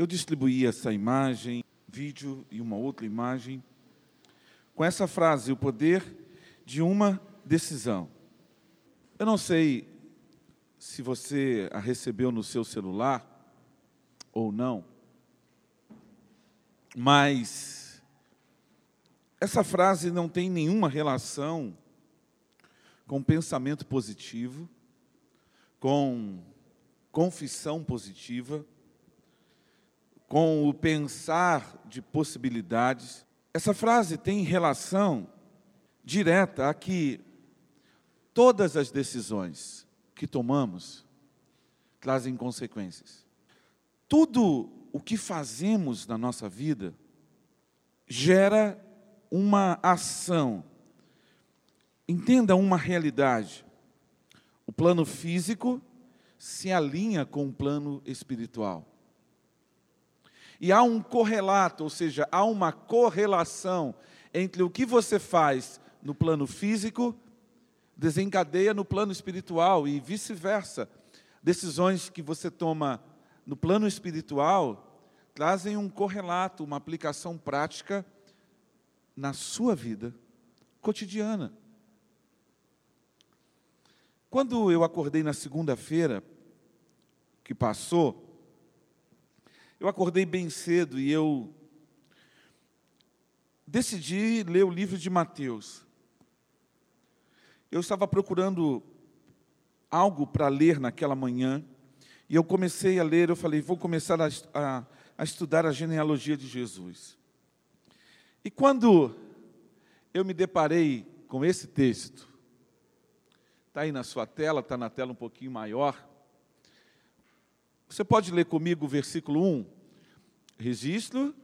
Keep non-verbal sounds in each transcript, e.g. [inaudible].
eu distribuí essa imagem, vídeo e uma outra imagem, com essa frase: o poder de uma decisão. Eu não sei se você a recebeu no seu celular ou não, mas essa frase não tem nenhuma relação com pensamento positivo, com confissão positiva, com o pensar de possibilidades. Essa frase tem relação direta a que todas as decisões que tomamos trazem consequências. Tudo o que fazemos na nossa vida gera uma ação. Entenda uma realidade. O plano físico se alinha com o plano espiritual. E há um correlato, ou seja, há uma correlação entre o que você faz no plano físico, desencadeia no plano espiritual e vice-versa. Decisões que você toma no plano espiritual trazem um correlato, uma aplicação prática na sua vida cotidiana. Quando eu acordei na segunda-feira que passou, eu acordei bem cedo e eu decidi ler o livro de Mateus. Eu estava procurando algo para ler naquela manhã e eu comecei a ler. Eu falei, vou começar a, a, a estudar a genealogia de Jesus. E quando eu me deparei com esse texto, está aí na sua tela, está na tela um pouquinho maior. Você pode ler comigo o versículo 1? Registro.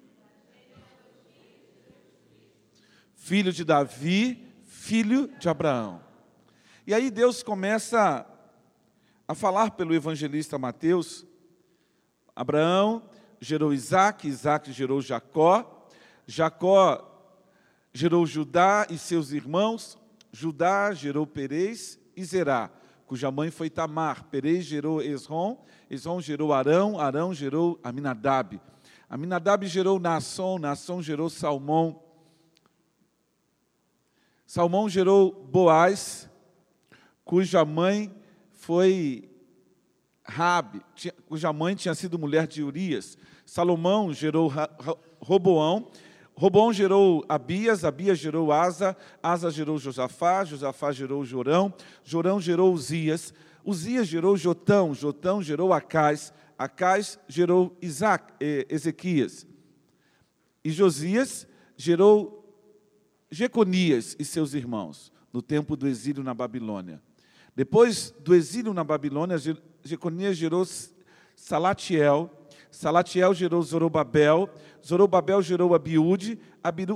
Filho de Davi, filho de Abraão. E aí Deus começa a falar pelo evangelista Mateus. Abraão gerou Isaac, Isaac gerou Jacó, Jacó gerou Judá e seus irmãos, Judá gerou Perez e Zerá cuja mãe foi Tamar. Perez gerou Esrom, Esrom gerou Arão, Arão gerou Aminadab. Aminadab gerou Naasson, Naasson gerou Salmão. Salmão gerou Boaz, cuja mãe foi Rabi, cuja mãe tinha sido mulher de Urias. Salomão gerou Roboão, Roboão gerou Abias, Abias gerou Asa, Asa gerou Josafá, Josafá gerou Jorão, Jorão gerou Uzias, Uzias gerou Jotão, Jotão gerou Acais, Acais gerou Isaac, eh, Ezequias. E Josias gerou Jeconias e seus irmãos, no tempo do exílio na Babilônia. Depois do exílio na Babilônia, Jeconias gerou Salatiel, Salatiel gerou Zorobabel, Zorobabel gerou Abiúde,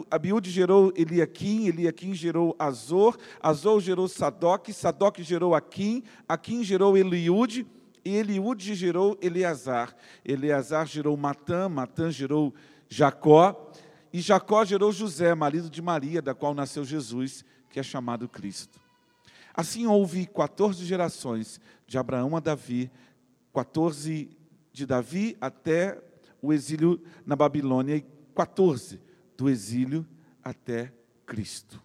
Abiúde gerou Eliaquim, Eliaquim gerou Azor, Azor gerou Sadoc, Sadoc gerou Aquim, Aquim gerou Eliúde, e Eliúde gerou Eleazar. Eleazar gerou Matã, Matã gerou Jacó, e Jacó gerou José, marido de Maria, da qual nasceu Jesus, que é chamado Cristo. Assim houve 14 gerações, de Abraão a Davi, 14 de Davi até o exílio na Babilônia, e 14 do exílio até Cristo.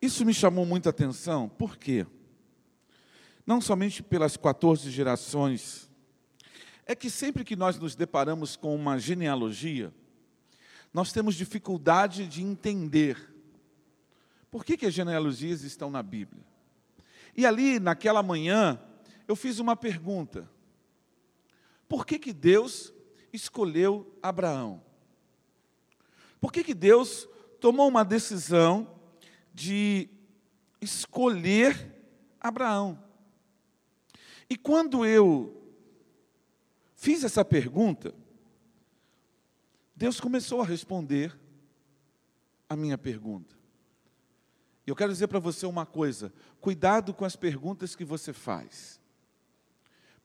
Isso me chamou muita atenção, por quê? Não somente pelas 14 gerações, é que sempre que nós nos deparamos com uma genealogia, nós temos dificuldade de entender por que, que as genealogias estão na Bíblia. E ali, naquela manhã, eu fiz uma pergunta: por que, que Deus escolheu Abraão? Por que, que Deus tomou uma decisão de escolher Abraão? E quando eu fiz essa pergunta, Deus começou a responder a minha pergunta. E eu quero dizer para você uma coisa: cuidado com as perguntas que você faz,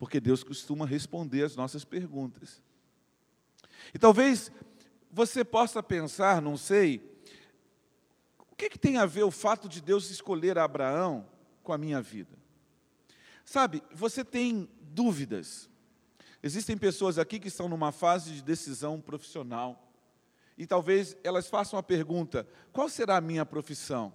porque Deus costuma responder as nossas perguntas. E talvez você possa pensar, não sei, o que, que tem a ver o fato de Deus escolher Abraão com a minha vida? Sabe, você tem dúvidas. Existem pessoas aqui que estão numa fase de decisão profissional. E talvez elas façam a pergunta: qual será a minha profissão?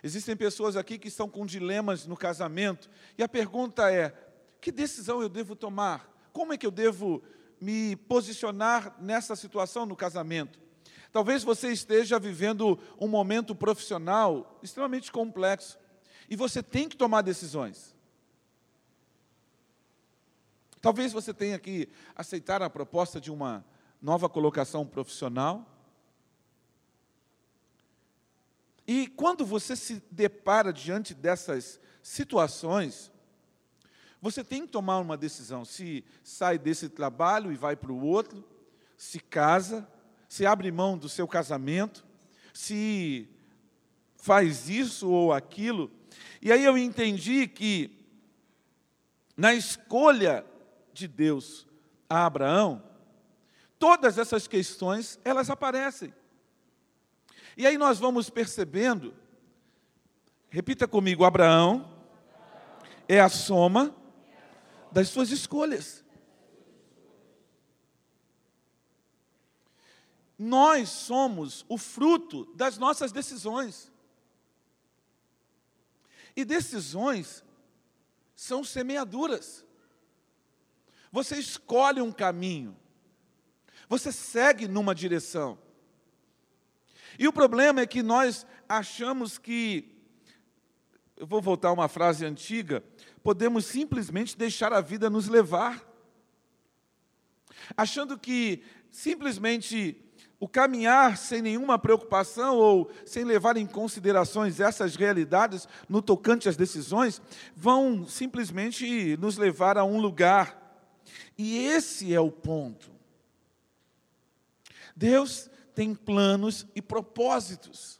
Existem pessoas aqui que estão com dilemas no casamento. E a pergunta é: que decisão eu devo tomar? Como é que eu devo me posicionar nessa situação no casamento? Talvez você esteja vivendo um momento profissional extremamente complexo e você tem que tomar decisões. Talvez você tenha que aceitar a proposta de uma nova colocação profissional. E quando você se depara diante dessas situações, você tem que tomar uma decisão: se sai desse trabalho e vai para o outro, se casa, se abre mão do seu casamento, se faz isso ou aquilo. E aí eu entendi que, na escolha de Deus a Abraão, todas essas questões, elas aparecem. E aí nós vamos percebendo, repita comigo, Abraão é a soma das suas escolhas. Nós somos o fruto das nossas decisões. E decisões são semeaduras. Você escolhe um caminho, você segue numa direção. E o problema é que nós achamos que, eu vou voltar a uma frase antiga, podemos simplesmente deixar a vida nos levar, achando que simplesmente o caminhar sem nenhuma preocupação ou sem levar em considerações essas realidades no tocante às decisões, vão simplesmente nos levar a um lugar. E esse é o ponto. Deus tem planos e propósitos.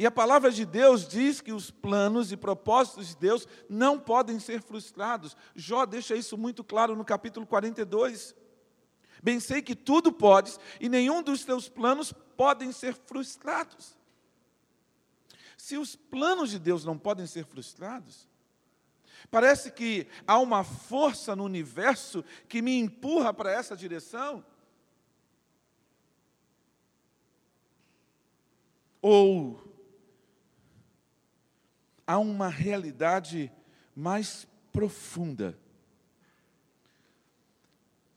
E a palavra de Deus diz que os planos e propósitos de Deus não podem ser frustrados. Jó deixa isso muito claro no capítulo 42. Bem sei que tudo podes e nenhum dos teus planos podem ser frustrados. Se os planos de Deus não podem ser frustrados, parece que há uma força no universo que me empurra para essa direção. Ou há uma realidade mais profunda.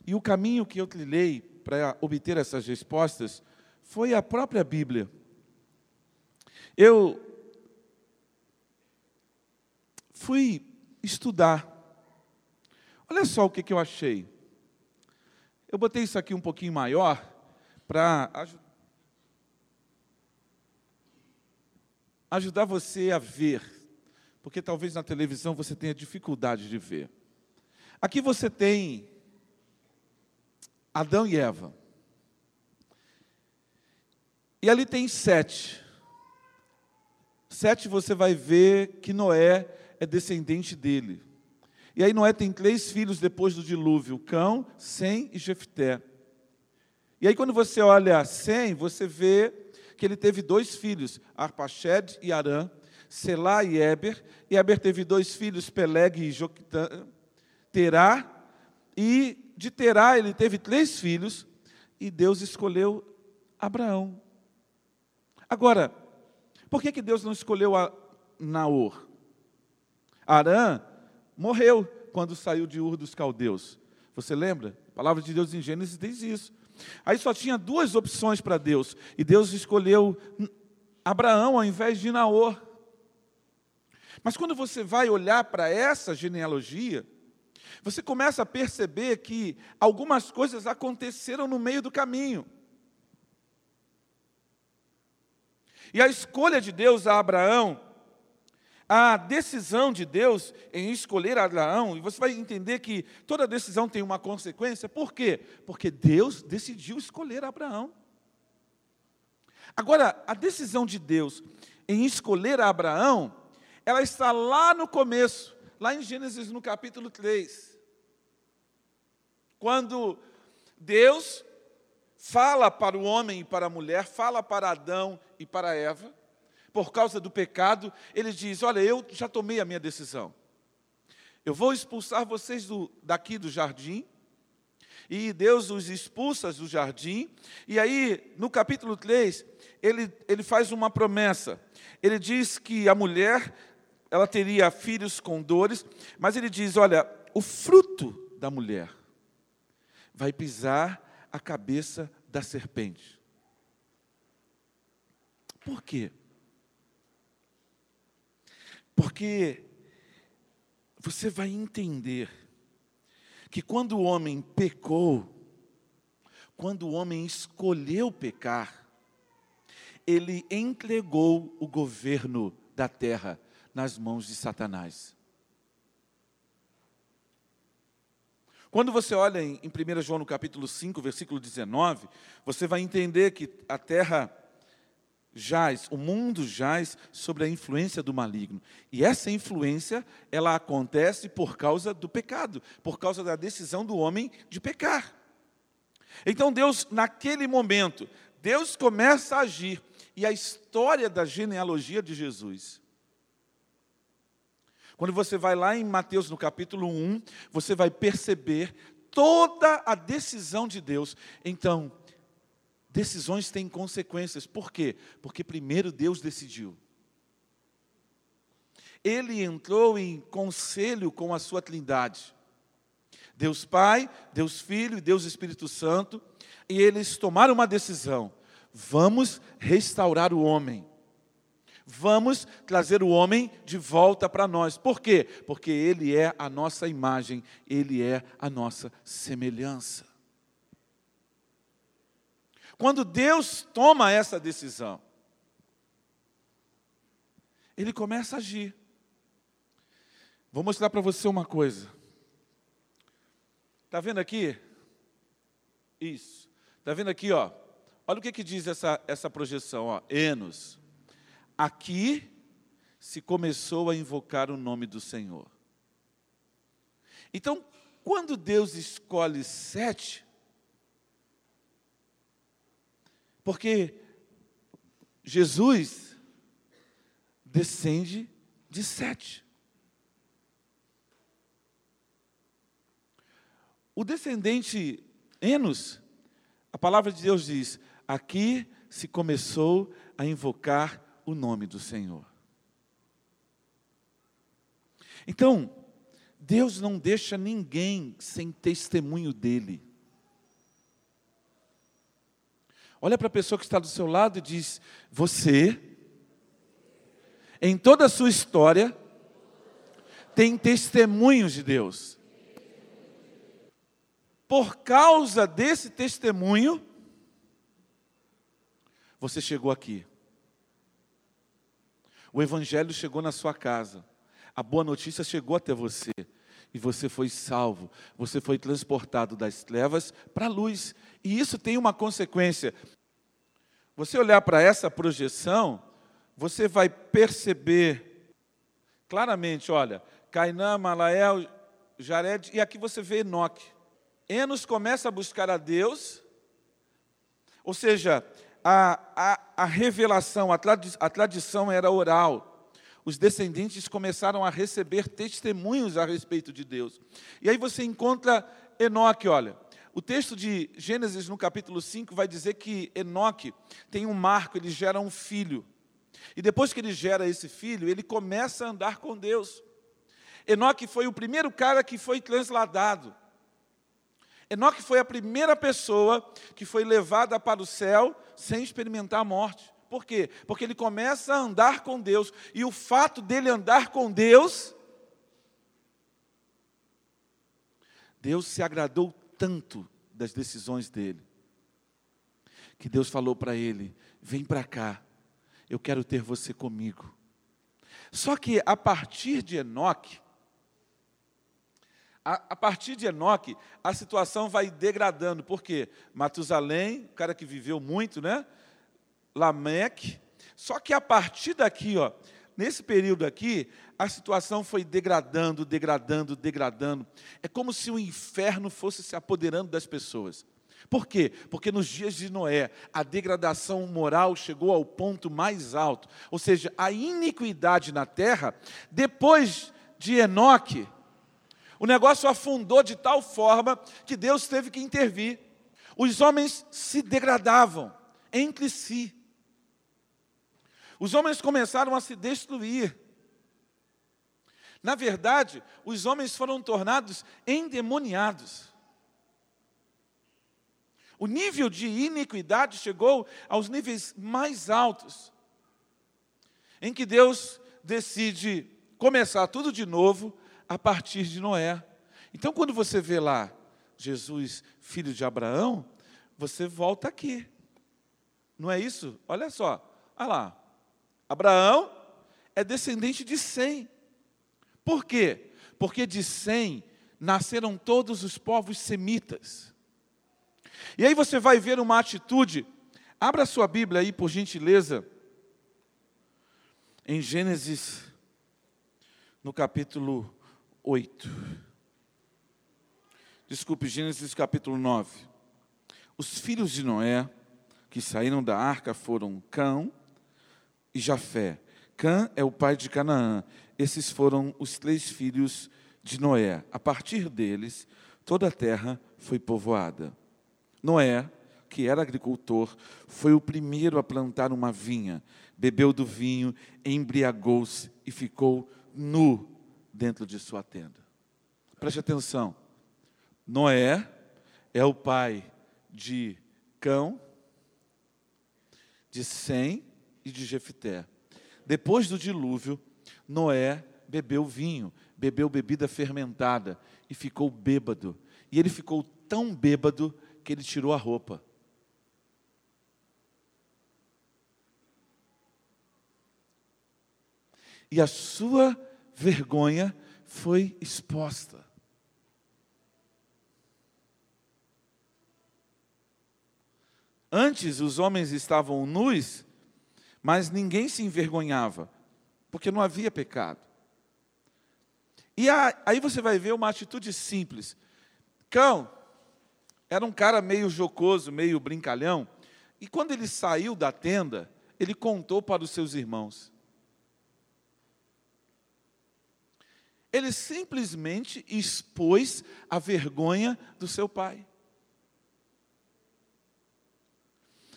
E o caminho que eu trilhei para obter essas respostas foi a própria Bíblia. Eu fui estudar. Olha só o que, que eu achei. Eu botei isso aqui um pouquinho maior para ajudar você a ver, porque talvez na televisão você tenha dificuldade de ver. Aqui você tem Adão e Eva. E ali tem sete. Sete você vai ver que Noé é descendente dele. E aí Noé tem três filhos depois do dilúvio: Cão, Sem e Jefté. E aí quando você olha Sem, você vê que ele teve dois filhos, Arpached e Arã, Selá e Eber, e Eber teve dois filhos, Peleg e Joquitã, Terá, e de Terá ele teve três filhos, e Deus escolheu Abraão. Agora, por que, que Deus não escolheu a Naor? Arã morreu quando saiu de Ur dos Caldeus. Você lembra? A palavra de Deus em Gênesis diz isso. Aí só tinha duas opções para Deus, e Deus escolheu Abraão ao invés de Naor. Mas quando você vai olhar para essa genealogia, você começa a perceber que algumas coisas aconteceram no meio do caminho. E a escolha de Deus a Abraão a decisão de Deus em escolher Abraão, e você vai entender que toda decisão tem uma consequência, por quê? Porque Deus decidiu escolher Abraão. Agora, a decisão de Deus em escolher Abraão, ela está lá no começo, lá em Gênesis no capítulo 3. Quando Deus fala para o homem e para a mulher, fala para Adão e para Eva, por causa do pecado, ele diz: Olha, eu já tomei a minha decisão. Eu vou expulsar vocês do, daqui do jardim. E Deus os expulsa do jardim. E aí, no capítulo 3, ele, ele faz uma promessa. Ele diz que a mulher ela teria filhos com dores, mas ele diz: olha, o fruto da mulher vai pisar a cabeça da serpente. Por quê? Porque você vai entender que quando o homem pecou, quando o homem escolheu pecar, ele entregou o governo da terra nas mãos de Satanás. Quando você olha em, 1 João no capítulo 5, versículo 19, você vai entender que a terra jaz, o mundo jaz sobre a influência do maligno. E essa influência, ela acontece por causa do pecado, por causa da decisão do homem de pecar. Então Deus, naquele momento, Deus começa a agir. E a história da genealogia de Jesus. Quando você vai lá em Mateus no capítulo 1, você vai perceber toda a decisão de Deus. Então, Decisões têm consequências. Por quê? Porque primeiro Deus decidiu. Ele entrou em conselho com a sua trindade. Deus Pai, Deus Filho e Deus Espírito Santo, e eles tomaram uma decisão: vamos restaurar o homem. Vamos trazer o homem de volta para nós. Por quê? Porque ele é a nossa imagem, ele é a nossa semelhança. Quando Deus toma essa decisão, Ele começa a agir. Vou mostrar para você uma coisa. Está vendo aqui? Isso. Está vendo aqui, ó? Olha o que, que diz essa, essa projeção, ó. Enos. Aqui se começou a invocar o nome do Senhor. Então, quando Deus escolhe sete, Porque Jesus descende de sete. O descendente Enos, a palavra de Deus diz: aqui se começou a invocar o nome do Senhor. Então, Deus não deixa ninguém sem testemunho dele. Olha para a pessoa que está do seu lado e diz: Você, em toda a sua história, tem testemunhos de Deus. Por causa desse testemunho, você chegou aqui. O Evangelho chegou na sua casa. A boa notícia chegou até você. E você foi salvo. Você foi transportado das trevas para a luz. E isso tem uma consequência. Você olhar para essa projeção, você vai perceber claramente, olha, Cainã, Malael, Jared, e aqui você vê Enoque. Enos começa a buscar a Deus, ou seja, a, a, a revelação, a, tradi a tradição era oral. Os descendentes começaram a receber testemunhos a respeito de Deus. E aí você encontra Enoque, olha, o texto de Gênesis, no capítulo 5, vai dizer que Enoque tem um marco, ele gera um filho. E depois que ele gera esse filho, ele começa a andar com Deus. Enoque foi o primeiro cara que foi transladado. Enoque foi a primeira pessoa que foi levada para o céu sem experimentar a morte. Por quê? Porque ele começa a andar com Deus. E o fato dele andar com Deus, Deus se agradou tanto das decisões dele, que Deus falou para ele: vem para cá, eu quero ter você comigo. Só que a partir de Enoque, a, a, partir de Enoque, a situação vai degradando, porque Matusalém, o cara que viveu muito, né? Lameque, só que a partir daqui, ó, nesse período aqui, a situação foi degradando, degradando, degradando. É como se o inferno fosse se apoderando das pessoas. Por quê? Porque nos dias de Noé, a degradação moral chegou ao ponto mais alto, ou seja, a iniquidade na terra, depois de Enoque, O negócio afundou de tal forma que Deus teve que intervir. Os homens se degradavam entre si. Os homens começaram a se destruir. Na verdade, os homens foram tornados endemoniados. O nível de iniquidade chegou aos níveis mais altos, em que Deus decide começar tudo de novo a partir de Noé. Então, quando você vê lá Jesus, filho de Abraão, você volta aqui. Não é isso? Olha só, olha lá. Abraão é descendente de Sem. Por quê? Porque de Sem nasceram todos os povos semitas. E aí você vai ver uma atitude. Abra sua Bíblia aí, por gentileza, em Gênesis, no capítulo 8. Desculpe, Gênesis capítulo 9. Os filhos de Noé que saíram da arca foram Cão e Jafé. Cã é o pai de Canaã. Esses foram os três filhos de Noé. A partir deles, toda a terra foi povoada. Noé, que era agricultor, foi o primeiro a plantar uma vinha, bebeu do vinho, embriagou-se e ficou nu dentro de sua tenda. Preste atenção. Noé é o pai de Cão, de Sem e de Jefité. Depois do dilúvio, Noé bebeu vinho, bebeu bebida fermentada e ficou bêbado. E ele ficou tão bêbado que ele tirou a roupa. E a sua vergonha foi exposta. Antes os homens estavam nus, mas ninguém se envergonhava, porque não havia pecado. E aí você vai ver uma atitude simples. Cão era um cara meio jocoso, meio brincalhão, e quando ele saiu da tenda, ele contou para os seus irmãos. Ele simplesmente expôs a vergonha do seu pai.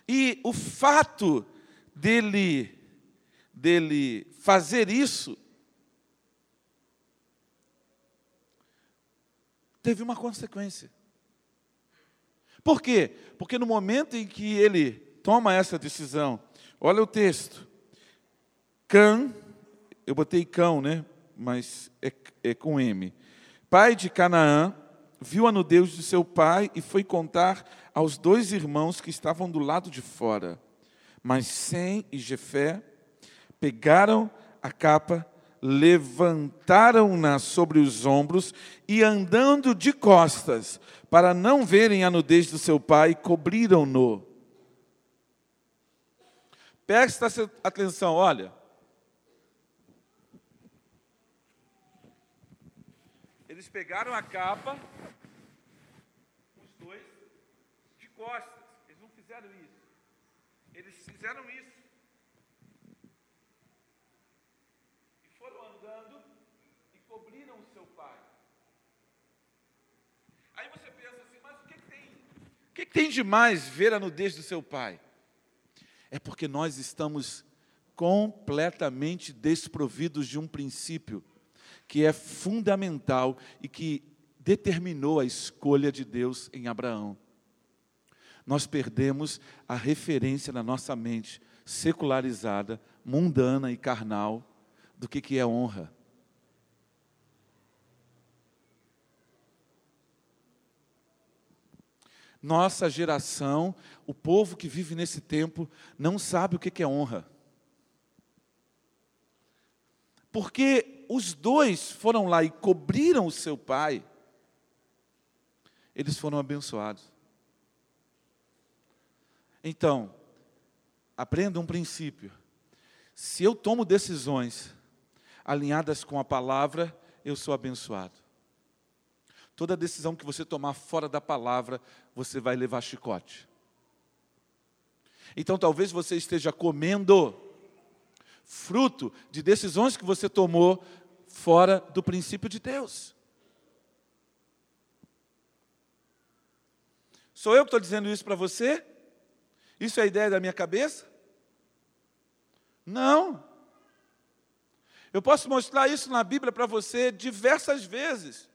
E o fato dele, dele fazer isso teve uma consequência. Por quê? Porque no momento em que ele toma essa decisão, olha o texto. Cã, eu botei cão, né? Mas é, é com M. Pai de Canaã, viu a nudez de seu pai e foi contar aos dois irmãos que estavam do lado de fora. Mas Sem e Jefé pegaram a capa, levantaram-na sobre os ombros e, andando de costas, para não verem a nudez do seu pai, cobriram-no. Presta atenção, olha. Eles pegaram a capa, costas. Eles não fizeram isso. Eles fizeram isso. E foram andando e cobriram o seu pai. Aí você pensa assim, mas o que, que tem? O que, que tem de mais ver a nudez do seu pai? É porque nós estamos completamente desprovidos de um princípio que é fundamental e que determinou a escolha de Deus em Abraão nós perdemos a referência na nossa mente secularizada, mundana e carnal do que, que é honra. Nossa geração, o povo que vive nesse tempo, não sabe o que é honra. Porque os dois foram lá e cobriram o seu pai, eles foram abençoados. Então, aprenda um princípio. Se eu tomo decisões alinhadas com a palavra, eu sou abençoado. Toda decisão que você tomar fora da palavra, você vai levar chicote. Então, talvez você esteja comendo fruto de decisões que você tomou fora do princípio de Deus. Sou eu que estou dizendo isso para você? Isso é a ideia da minha cabeça? Não. Eu posso mostrar isso na Bíblia para você diversas vezes.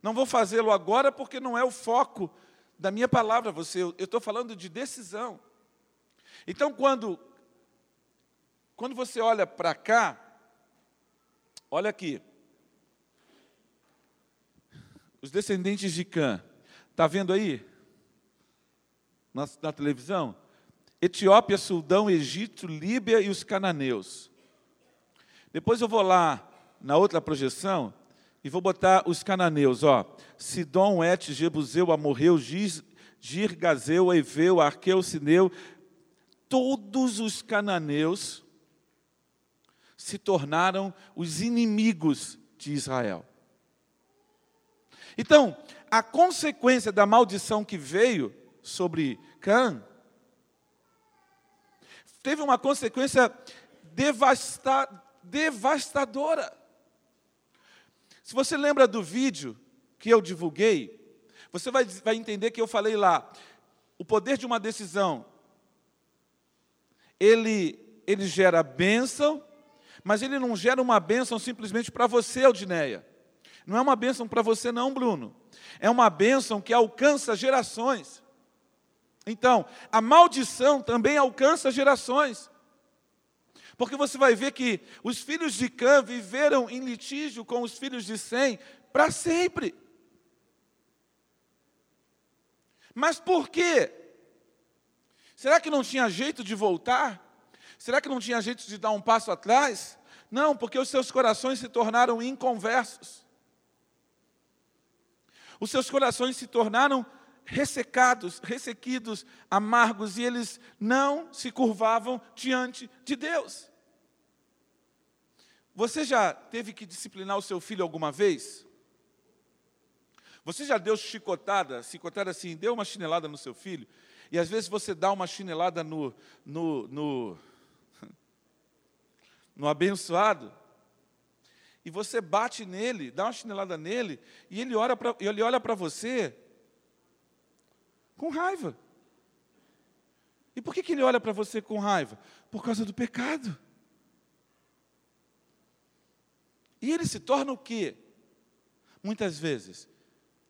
Não vou fazê-lo agora porque não é o foco da minha palavra a você. Eu estou falando de decisão. Então, quando quando você olha para cá, olha aqui. Os descendentes de Cã. Está vendo aí? Na, na televisão? Etiópia, Sudão, Egito, Líbia e os cananeus. Depois eu vou lá na outra projeção e vou botar os cananeus, ó. Sidom, Et, Jebuseu, Amorreu, Girgazeu, Eveu, Arqueu, Sineu. Todos os cananeus se tornaram os inimigos de Israel. Então, a consequência da maldição que veio sobre Cã teve uma consequência devasta, devastadora. Se você lembra do vídeo que eu divulguei, você vai, vai entender que eu falei lá, o poder de uma decisão, ele, ele gera bênção, mas ele não gera uma bênção simplesmente para você, Aldineia. Não é uma bênção para você, não, Bruno. É uma bênção que alcança gerações. Então, a maldição também alcança gerações. Porque você vai ver que os filhos de Cã viveram em litígio com os filhos de Sem para sempre. Mas por quê? Será que não tinha jeito de voltar? Será que não tinha jeito de dar um passo atrás? Não, porque os seus corações se tornaram inconversos. Os seus corações se tornaram ressecados, ressequidos, amargos, e eles não se curvavam diante de Deus. Você já teve que disciplinar o seu filho alguma vez? Você já deu chicotada, chicotada assim, deu uma chinelada no seu filho? E às vezes você dá uma chinelada no, no, no, no abençoado, e você bate nele, dá uma chinelada nele, e ele olha para você com raiva. E por que, que ele olha para você com raiva? Por causa do pecado. E ele se torna o quê? Muitas vezes,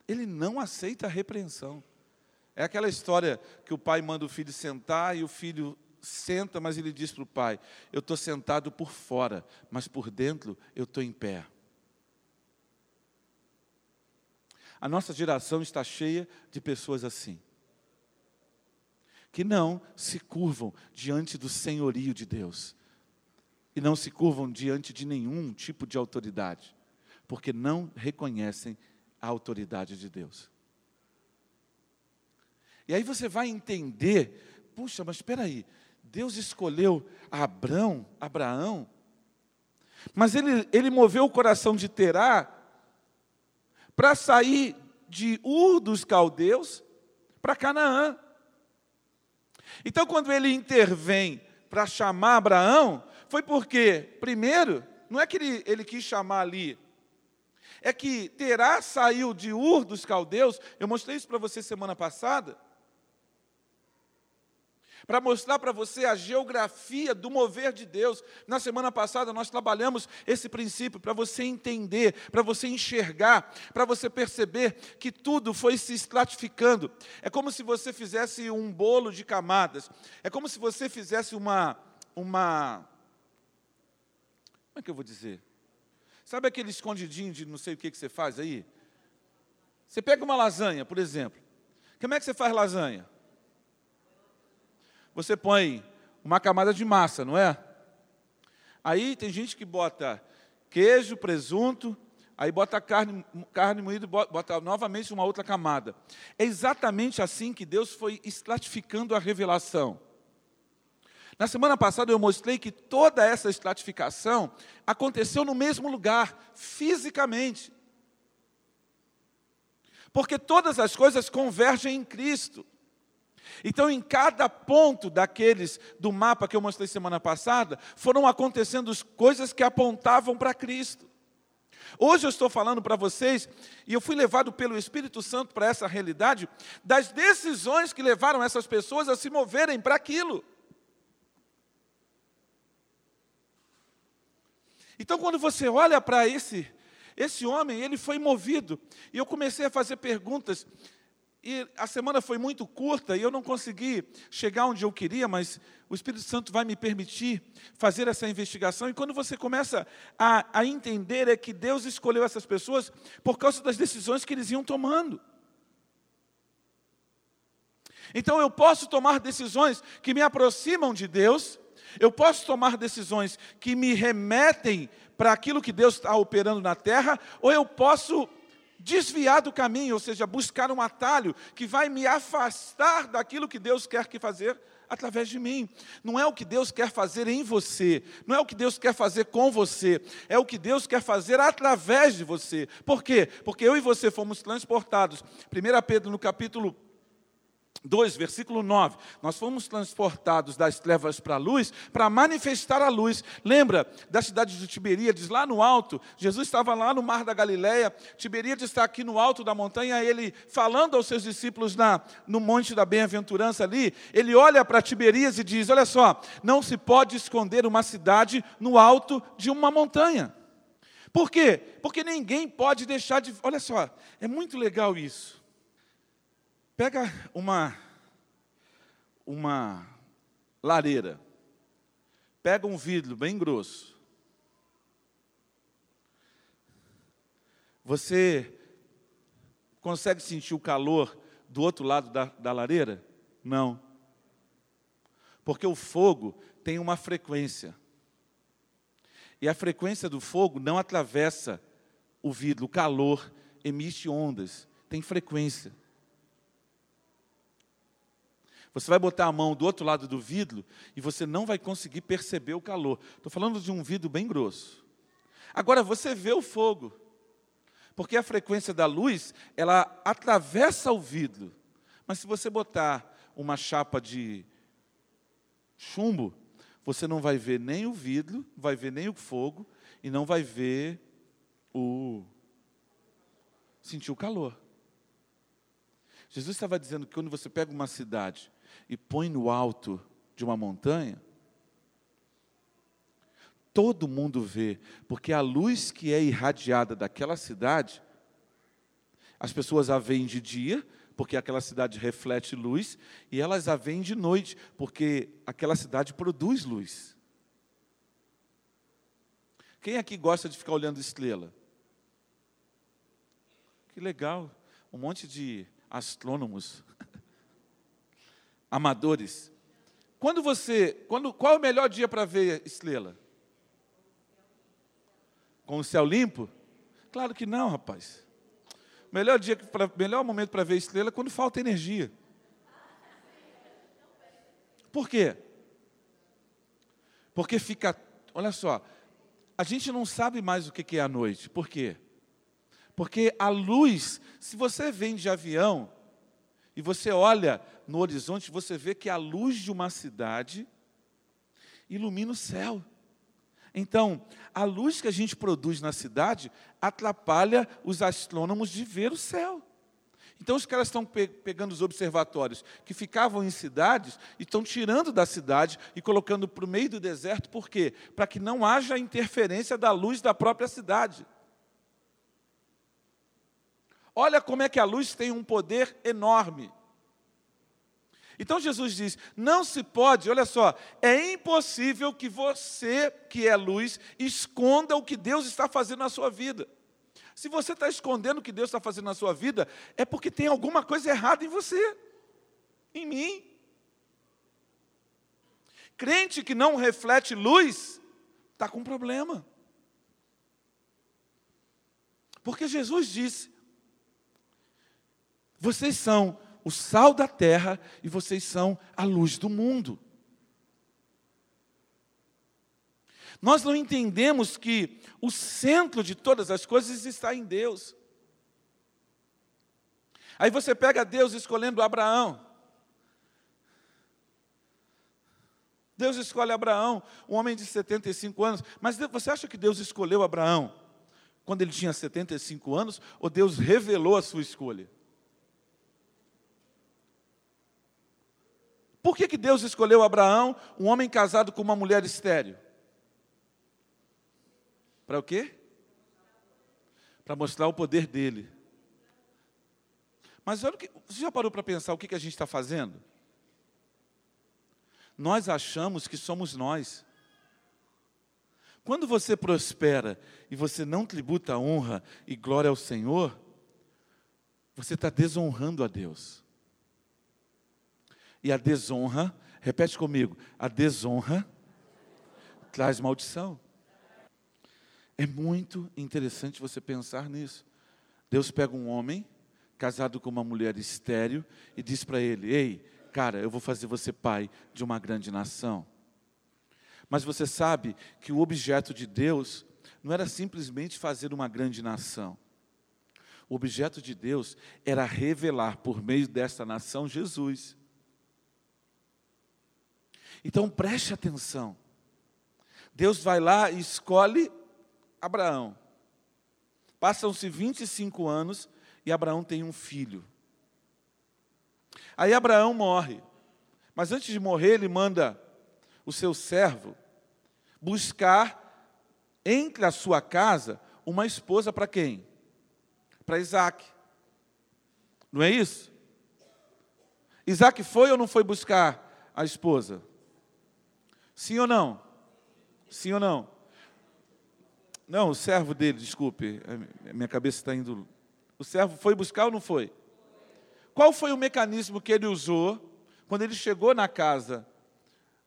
ele não aceita a repreensão. É aquela história que o pai manda o filho sentar e o filho senta, mas ele diz para o pai: Eu estou sentado por fora, mas por dentro eu estou em pé. A nossa geração está cheia de pessoas assim que não se curvam diante do senhorio de Deus e não se curvam diante de nenhum tipo de autoridade, porque não reconhecem a autoridade de Deus. E aí você vai entender, puxa, mas espera aí, Deus escolheu Abraão, Abraão, mas ele, ele moveu o coração de Terá para sair de Ur dos caldeus para Canaã. Então, quando ele intervém para chamar Abraão, foi porque, primeiro, não é que ele, ele quis chamar ali, é que Terá saiu de Ur dos caldeus, eu mostrei isso para você semana passada, para mostrar para você a geografia do mover de Deus. Na semana passada nós trabalhamos esse princípio para você entender, para você enxergar, para você perceber que tudo foi se estratificando. É como se você fizesse um bolo de camadas. É como se você fizesse uma uma Como é que eu vou dizer? Sabe aquele escondidinho de não sei o que que você faz aí? Você pega uma lasanha, por exemplo. Como é que você faz lasanha? Você põe uma camada de massa, não é? Aí tem gente que bota queijo, presunto, aí bota carne, carne moída, bota novamente uma outra camada. É exatamente assim que Deus foi estratificando a revelação. Na semana passada eu mostrei que toda essa estratificação aconteceu no mesmo lugar, fisicamente. Porque todas as coisas convergem em Cristo. Então, em cada ponto daqueles do mapa que eu mostrei semana passada, foram acontecendo coisas que apontavam para Cristo. Hoje eu estou falando para vocês, e eu fui levado pelo Espírito Santo para essa realidade, das decisões que levaram essas pessoas a se moverem para aquilo. Então, quando você olha para esse, esse homem, ele foi movido, e eu comecei a fazer perguntas, e a semana foi muito curta e eu não consegui chegar onde eu queria, mas o Espírito Santo vai me permitir fazer essa investigação. E quando você começa a, a entender, é que Deus escolheu essas pessoas por causa das decisões que eles iam tomando. Então eu posso tomar decisões que me aproximam de Deus, eu posso tomar decisões que me remetem para aquilo que Deus está operando na terra, ou eu posso desviar do caminho, ou seja, buscar um atalho que vai me afastar daquilo que Deus quer que fazer através de mim. Não é o que Deus quer fazer em você, não é o que Deus quer fazer com você, é o que Deus quer fazer através de você. Por quê? Porque eu e você fomos transportados. 1 Pedro no capítulo 2, versículo 9. Nós fomos transportados das trevas para a luz para manifestar a luz. Lembra da cidade de Tiberíades, lá no alto? Jesus estava lá no mar da Galileia. Tiberíades está aqui no alto da montanha. Ele, falando aos seus discípulos na, no Monte da Bem-aventurança ali, ele olha para Tiberíades e diz: Olha só, não se pode esconder uma cidade no alto de uma montanha. Por quê? Porque ninguém pode deixar de. Olha só, é muito legal isso. Pega uma, uma lareira, pega um vidro bem grosso. Você consegue sentir o calor do outro lado da, da lareira? Não. Porque o fogo tem uma frequência. E a frequência do fogo não atravessa o vidro, o calor emite ondas, tem frequência. Você vai botar a mão do outro lado do vidro e você não vai conseguir perceber o calor. Estou falando de um vidro bem grosso. Agora você vê o fogo, porque a frequência da luz ela atravessa o vidro. Mas se você botar uma chapa de chumbo, você não vai ver nem o vidro, vai ver nem o fogo e não vai ver o sentir o calor. Jesus estava dizendo que quando você pega uma cidade e põe no alto de uma montanha, todo mundo vê, porque a luz que é irradiada daquela cidade, as pessoas a veem de dia, porque aquela cidade reflete luz, e elas a veem de noite, porque aquela cidade produz luz. Quem aqui gosta de ficar olhando estrela? Que legal, um monte de astrônomos amadores. Quando você, quando, qual é o melhor dia para ver estrela? Com o céu limpo? Claro que não, rapaz. Melhor dia, pra, melhor momento para ver estrela é quando falta energia. Por quê? Porque fica, olha só, a gente não sabe mais o que é a noite. Por quê? Porque a luz, se você vem de avião, e você olha no horizonte, você vê que a luz de uma cidade ilumina o céu. Então, a luz que a gente produz na cidade atrapalha os astrônomos de ver o céu. Então, os caras estão pe pegando os observatórios que ficavam em cidades e estão tirando da cidade e colocando para o meio do deserto, por quê? Para que não haja interferência da luz da própria cidade. Olha como é que a luz tem um poder enorme. Então Jesus diz: não se pode, olha só, é impossível que você, que é luz, esconda o que Deus está fazendo na sua vida. Se você está escondendo o que Deus está fazendo na sua vida, é porque tem alguma coisa errada em você, em mim. Crente que não reflete luz, está com problema. Porque Jesus disse: vocês são o sal da terra e vocês são a luz do mundo. Nós não entendemos que o centro de todas as coisas está em Deus. Aí você pega Deus escolhendo Abraão. Deus escolhe Abraão, um homem de 75 anos. Mas você acha que Deus escolheu Abraão quando ele tinha 75 anos, ou Deus revelou a sua escolha? Por que, que Deus escolheu Abraão, um homem casado com uma mulher estéreo? Para o quê? Para mostrar o poder dele. Mas olha o que, você já parou para pensar o que, que a gente está fazendo? Nós achamos que somos nós. Quando você prospera e você não tributa honra e glória ao Senhor, você está desonrando a Deus. E a desonra, repete comigo, a desonra traz maldição. É muito interessante você pensar nisso. Deus pega um homem casado com uma mulher estéril e diz para ele: Ei, cara, eu vou fazer você pai de uma grande nação. Mas você sabe que o objeto de Deus não era simplesmente fazer uma grande nação. O objeto de Deus era revelar por meio desta nação Jesus. Então preste atenção. Deus vai lá e escolhe Abraão. Passam-se 25 anos e Abraão tem um filho. Aí Abraão morre. Mas antes de morrer, ele manda o seu servo buscar entre a sua casa uma esposa para quem? Para Isaac. Não é isso? Isaac foi ou não foi buscar a esposa? Sim ou não? Sim ou não? Não, o servo dele, desculpe, minha cabeça está indo. O servo foi buscar ou não foi? Qual foi o mecanismo que ele usou quando ele chegou na casa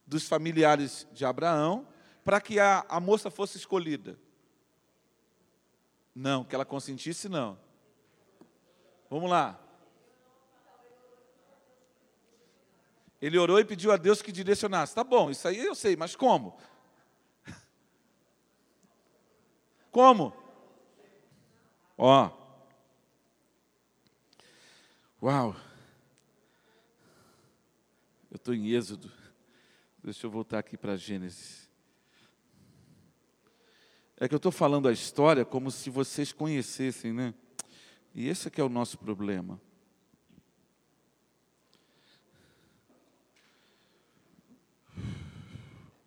dos familiares de Abraão para que a, a moça fosse escolhida? Não, que ela consentisse, não. Vamos lá. Ele orou e pediu a Deus que direcionasse. Tá bom, isso aí eu sei, mas como? Como? Ó. Uau. Eu estou em Êxodo. Deixa eu voltar aqui para Gênesis. É que eu estou falando a história como se vocês conhecessem, né? E esse é que é o nosso problema.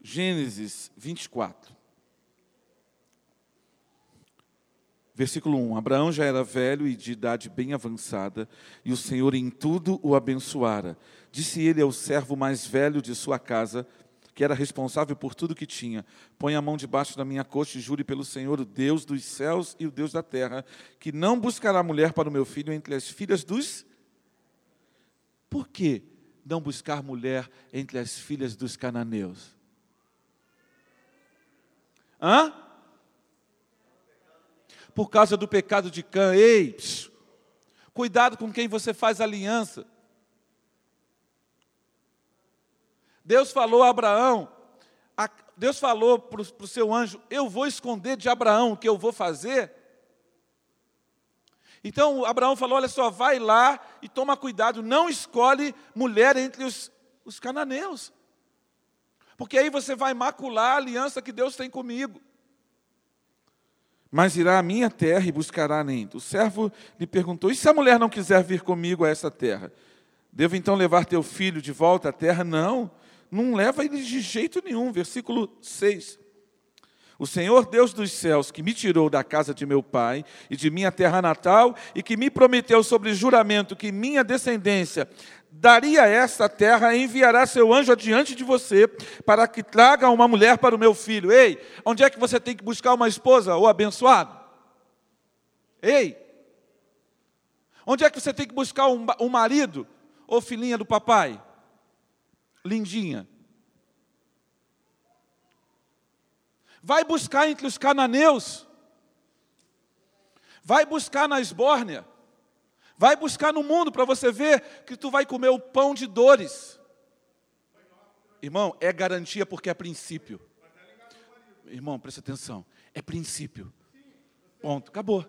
Gênesis 24. Versículo 1: Abraão já era velho e de idade bem avançada, e o Senhor em tudo o abençoara. Disse ele ao servo mais velho de sua casa, que era responsável por tudo que tinha: Põe a mão debaixo da minha coxa e jure pelo Senhor, o Deus dos céus e o Deus da terra, que não buscará mulher para o meu filho entre as filhas dos. Por que não buscar mulher entre as filhas dos cananeus? Hã? Por causa do pecado de Cã. Ei, psiu, cuidado com quem você faz aliança. Deus falou a Abraão, a, Deus falou para o seu anjo: Eu vou esconder de Abraão o que eu vou fazer. Então Abraão falou: Olha só, vai lá e toma cuidado, não escolhe mulher entre os, os cananeus porque aí você vai macular a aliança que Deus tem comigo. Mas irá à minha terra e buscará nem. O servo lhe perguntou: E se a mulher não quiser vir comigo a essa terra? Devo então levar teu filho de volta à terra? Não, não leva ele de jeito nenhum. Versículo 6. O Senhor Deus dos céus, que me tirou da casa de meu pai e de minha terra natal, e que me prometeu sobre juramento que minha descendência daria esta terra e enviará seu anjo adiante de você para que traga uma mulher para o meu filho. Ei, onde é que você tem que buscar uma esposa ou abençoado? Ei, onde é que você tem que buscar um, um marido ou filhinha do papai? Lindinha. Vai buscar entre os cananeus. Vai buscar na esbórnia. Vai buscar no mundo para você ver que tu vai comer o pão de dores. Irmão, é garantia porque é princípio. Irmão, presta atenção. É princípio. Ponto. Acabou.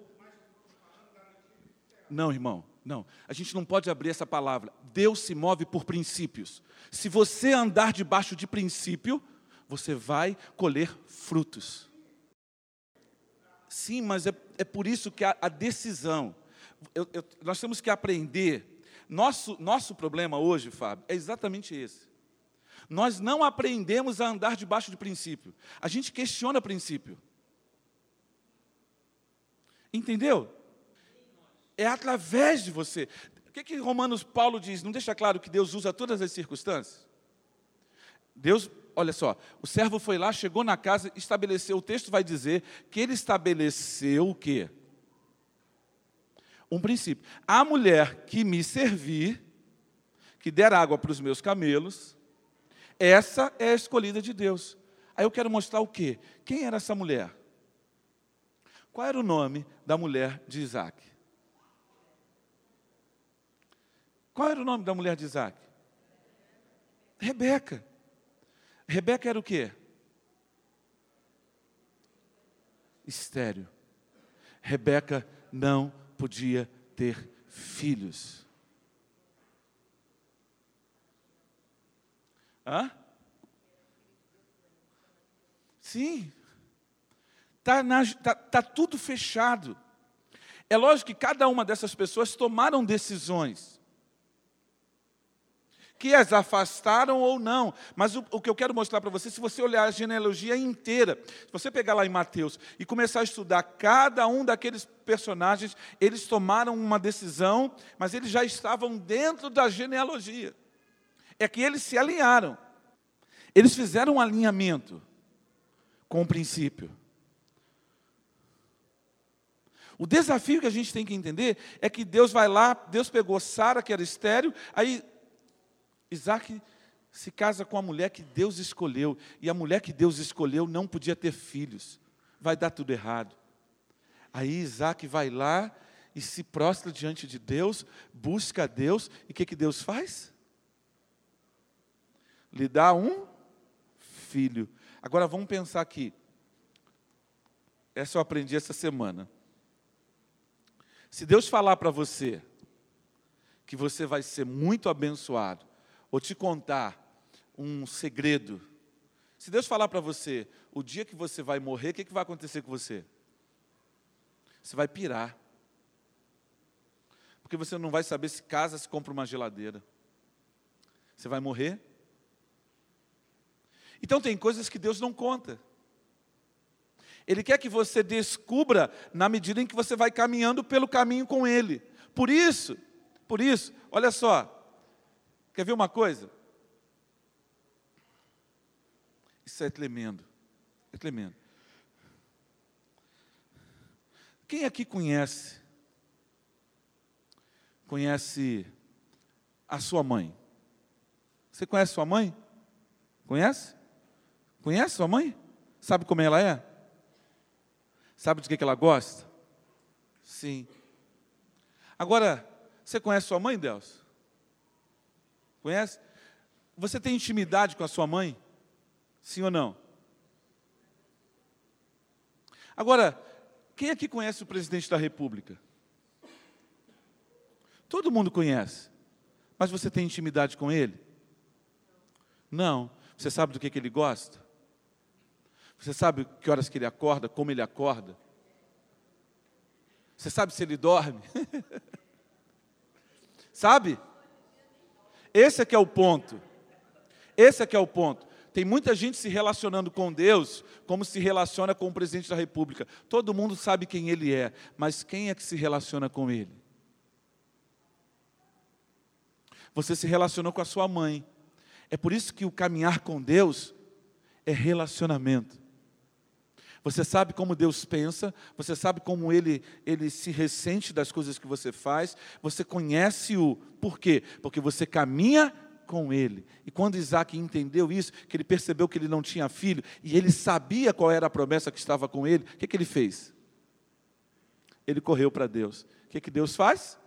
Não, irmão. Não. A gente não pode abrir essa palavra. Deus se move por princípios. Se você andar debaixo de princípio, você vai colher frutos. Sim, mas é, é por isso que a, a decisão. Eu, eu, nós temos que aprender. Nosso, nosso problema hoje, Fábio, é exatamente esse. Nós não aprendemos a andar debaixo de princípio. A gente questiona princípio. Entendeu? É através de você. O que, que Romanos Paulo diz? Não deixa claro que Deus usa todas as circunstâncias? Deus, olha só, o servo foi lá, chegou na casa, estabeleceu, o texto vai dizer que ele estabeleceu o quê? Um princípio. A mulher que me servir, que der água para os meus camelos, essa é a escolhida de Deus. Aí eu quero mostrar o quê? Quem era essa mulher? Qual era o nome da mulher de Isaac? Qual era o nome da mulher de Isaac? Rebeca. Rebeca era o quê? Estéreo. Rebeca não podia ter filhos. Hã? Sim. Está tá, tá tudo fechado. É lógico que cada uma dessas pessoas tomaram decisões que as afastaram ou não. Mas o, o que eu quero mostrar para você, se você olhar a genealogia inteira, se você pegar lá em Mateus e começar a estudar cada um daqueles personagens, eles tomaram uma decisão, mas eles já estavam dentro da genealogia. É que eles se alinharam. Eles fizeram um alinhamento com o princípio. O desafio que a gente tem que entender é que Deus vai lá, Deus pegou Sara, que era estéreo, aí Isaac se casa com a mulher que Deus escolheu, e a mulher que Deus escolheu não podia ter filhos. Vai dar tudo errado. Aí Isaac vai lá e se prostra diante de Deus, busca a Deus, e o que, que Deus faz? Lhe dá um filho. Agora vamos pensar aqui. Essa eu aprendi essa semana. Se Deus falar para você que você vai ser muito abençoado, ou te contar um segredo, se Deus falar para você o dia que você vai morrer, o que, que vai acontecer com você? Você vai pirar. Porque você não vai saber se casa, se compra uma geladeira. Você vai morrer. Então tem coisas que Deus não conta. Ele quer que você descubra na medida em que você vai caminhando pelo caminho com Ele. Por isso, por isso, olha só. Quer ver uma coisa? Isso é tremendo. É tremendo. Quem aqui conhece? Conhece a sua mãe? Você conhece sua mãe? Conhece? Conhece sua mãe? Sabe como ela é? Sabe de que ela gosta? Sim. Agora, você conhece sua mãe, Deus? Conhece? Você tem intimidade com a sua mãe? Sim ou não? Agora, quem aqui conhece o presidente da República? Todo mundo conhece. Mas você tem intimidade com ele? Não. Você sabe do que, que ele gosta? Você sabe que horas que ele acorda, como ele acorda? Você sabe se ele dorme? [laughs] sabe? Esse é que é o ponto. Esse é que é o ponto. Tem muita gente se relacionando com Deus como se relaciona com o presidente da República. Todo mundo sabe quem ele é, mas quem é que se relaciona com ele? Você se relacionou com a sua mãe. É por isso que o caminhar com Deus é relacionamento. Você sabe como Deus pensa, você sabe como ele, ele se ressente das coisas que você faz, você conhece-o. Por quê? Porque você caminha com ele. E quando Isaac entendeu isso, que ele percebeu que ele não tinha filho, e ele sabia qual era a promessa que estava com ele, o que, que ele fez? Ele correu para Deus. O que, que Deus faz?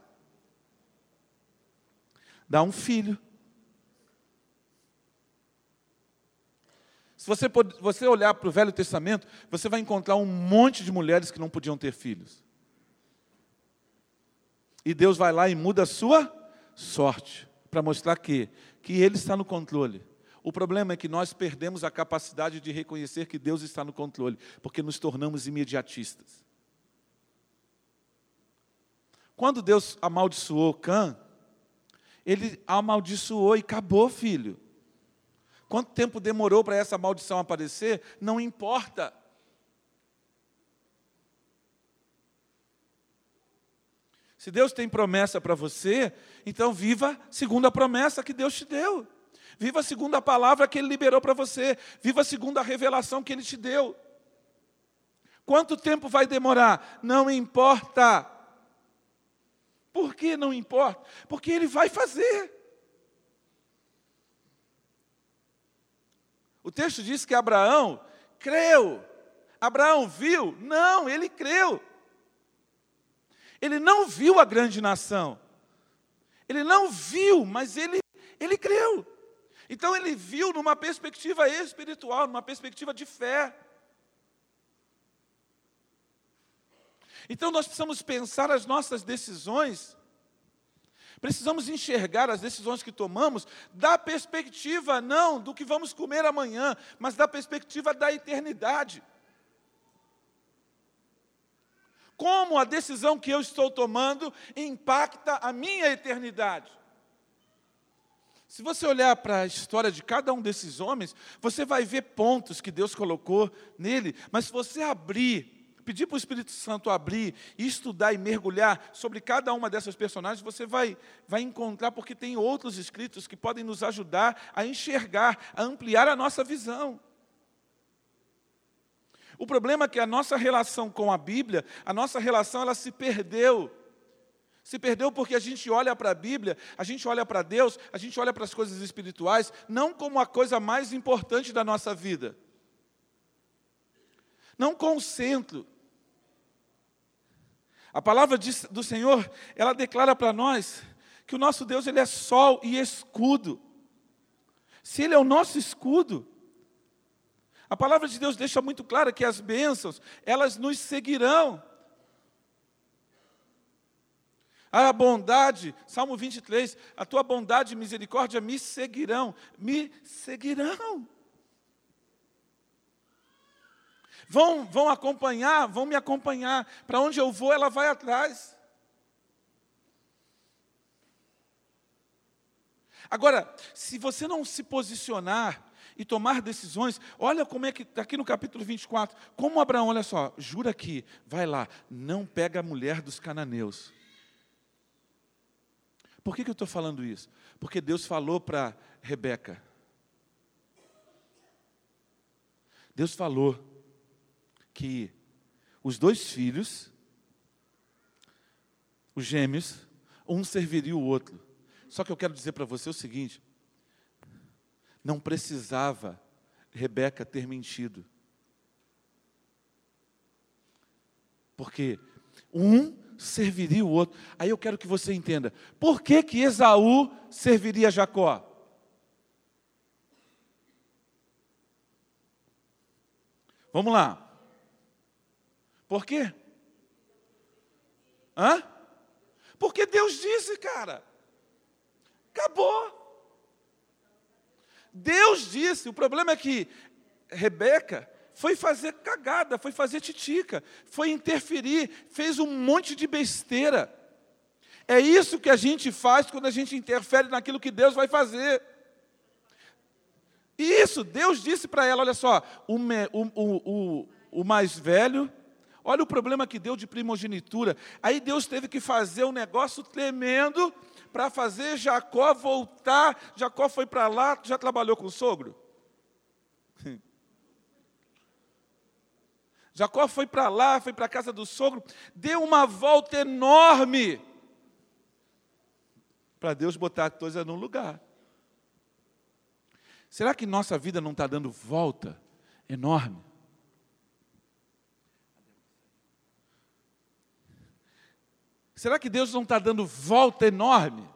Dá um filho. Se você, você olhar para o Velho Testamento, você vai encontrar um monte de mulheres que não podiam ter filhos. E Deus vai lá e muda a sua sorte, para mostrar que, que Ele está no controle. O problema é que nós perdemos a capacidade de reconhecer que Deus está no controle, porque nos tornamos imediatistas. Quando Deus amaldiçoou Cã, ele amaldiçoou e acabou, filho. Quanto tempo demorou para essa maldição aparecer? Não importa. Se Deus tem promessa para você, então viva segundo a promessa que Deus te deu. Viva segundo a palavra que Ele liberou para você. Viva segundo a revelação que Ele te deu. Quanto tempo vai demorar? Não importa. Por que não importa? Porque Ele vai fazer. O texto diz que Abraão creu. Abraão viu? Não, ele creu. Ele não viu a grande nação. Ele não viu, mas ele, ele creu. Então ele viu numa perspectiva espiritual, numa perspectiva de fé. Então nós precisamos pensar as nossas decisões, precisamos enxergar as decisões que tomamos da perspectiva não do que vamos comer amanhã, mas da perspectiva da eternidade como a decisão que eu estou tomando impacta a minha eternidade. Se você olhar para a história de cada um desses homens, você vai ver pontos que Deus colocou nele, mas se você abrir, pedir para o Espírito Santo abrir estudar e mergulhar sobre cada uma dessas personagens, você vai, vai encontrar, porque tem outros escritos que podem nos ajudar a enxergar, a ampliar a nossa visão. O problema é que a nossa relação com a Bíblia, a nossa relação, ela se perdeu. Se perdeu porque a gente olha para a Bíblia, a gente olha para Deus, a gente olha para as coisas espirituais, não como a coisa mais importante da nossa vida. Não com o centro. A palavra do Senhor, ela declara para nós que o nosso Deus ele é sol e escudo. Se ele é o nosso escudo, a palavra de Deus deixa muito clara que as bênçãos, elas nos seguirão. A bondade, Salmo 23, a tua bondade e misericórdia me seguirão, me seguirão. Vão, vão acompanhar, vão me acompanhar. Para onde eu vou, ela vai atrás. Agora, se você não se posicionar e tomar decisões. Olha como é que está aqui no capítulo 24, como Abraão, olha só, jura aqui, vai lá, não pega a mulher dos cananeus. Por que, que eu estou falando isso? Porque Deus falou para Rebeca. Deus falou que os dois filhos, os gêmeos, um serviria o outro. Só que eu quero dizer para você o seguinte: não precisava Rebeca ter mentido. Porque um serviria o outro. Aí eu quero que você entenda. Por que que Esaú serviria Jacó? Vamos lá. Por quê? Hã? Porque Deus disse, cara. Acabou. Deus disse, o problema é que Rebeca foi fazer cagada, foi fazer titica, foi interferir, fez um monte de besteira. É isso que a gente faz quando a gente interfere naquilo que Deus vai fazer. Isso, Deus disse para ela: olha só, o, o, o, o mais velho, olha o problema que deu de primogenitura. Aí Deus teve que fazer um negócio tremendo para fazer Jacó voltar. Jacó foi para lá, já trabalhou com o sogro? [laughs] Jacó foi para lá, foi para a casa do sogro, deu uma volta enorme para Deus botar a coisa lugar. Será que nossa vida não está dando volta enorme? Será que Deus não está dando volta enorme?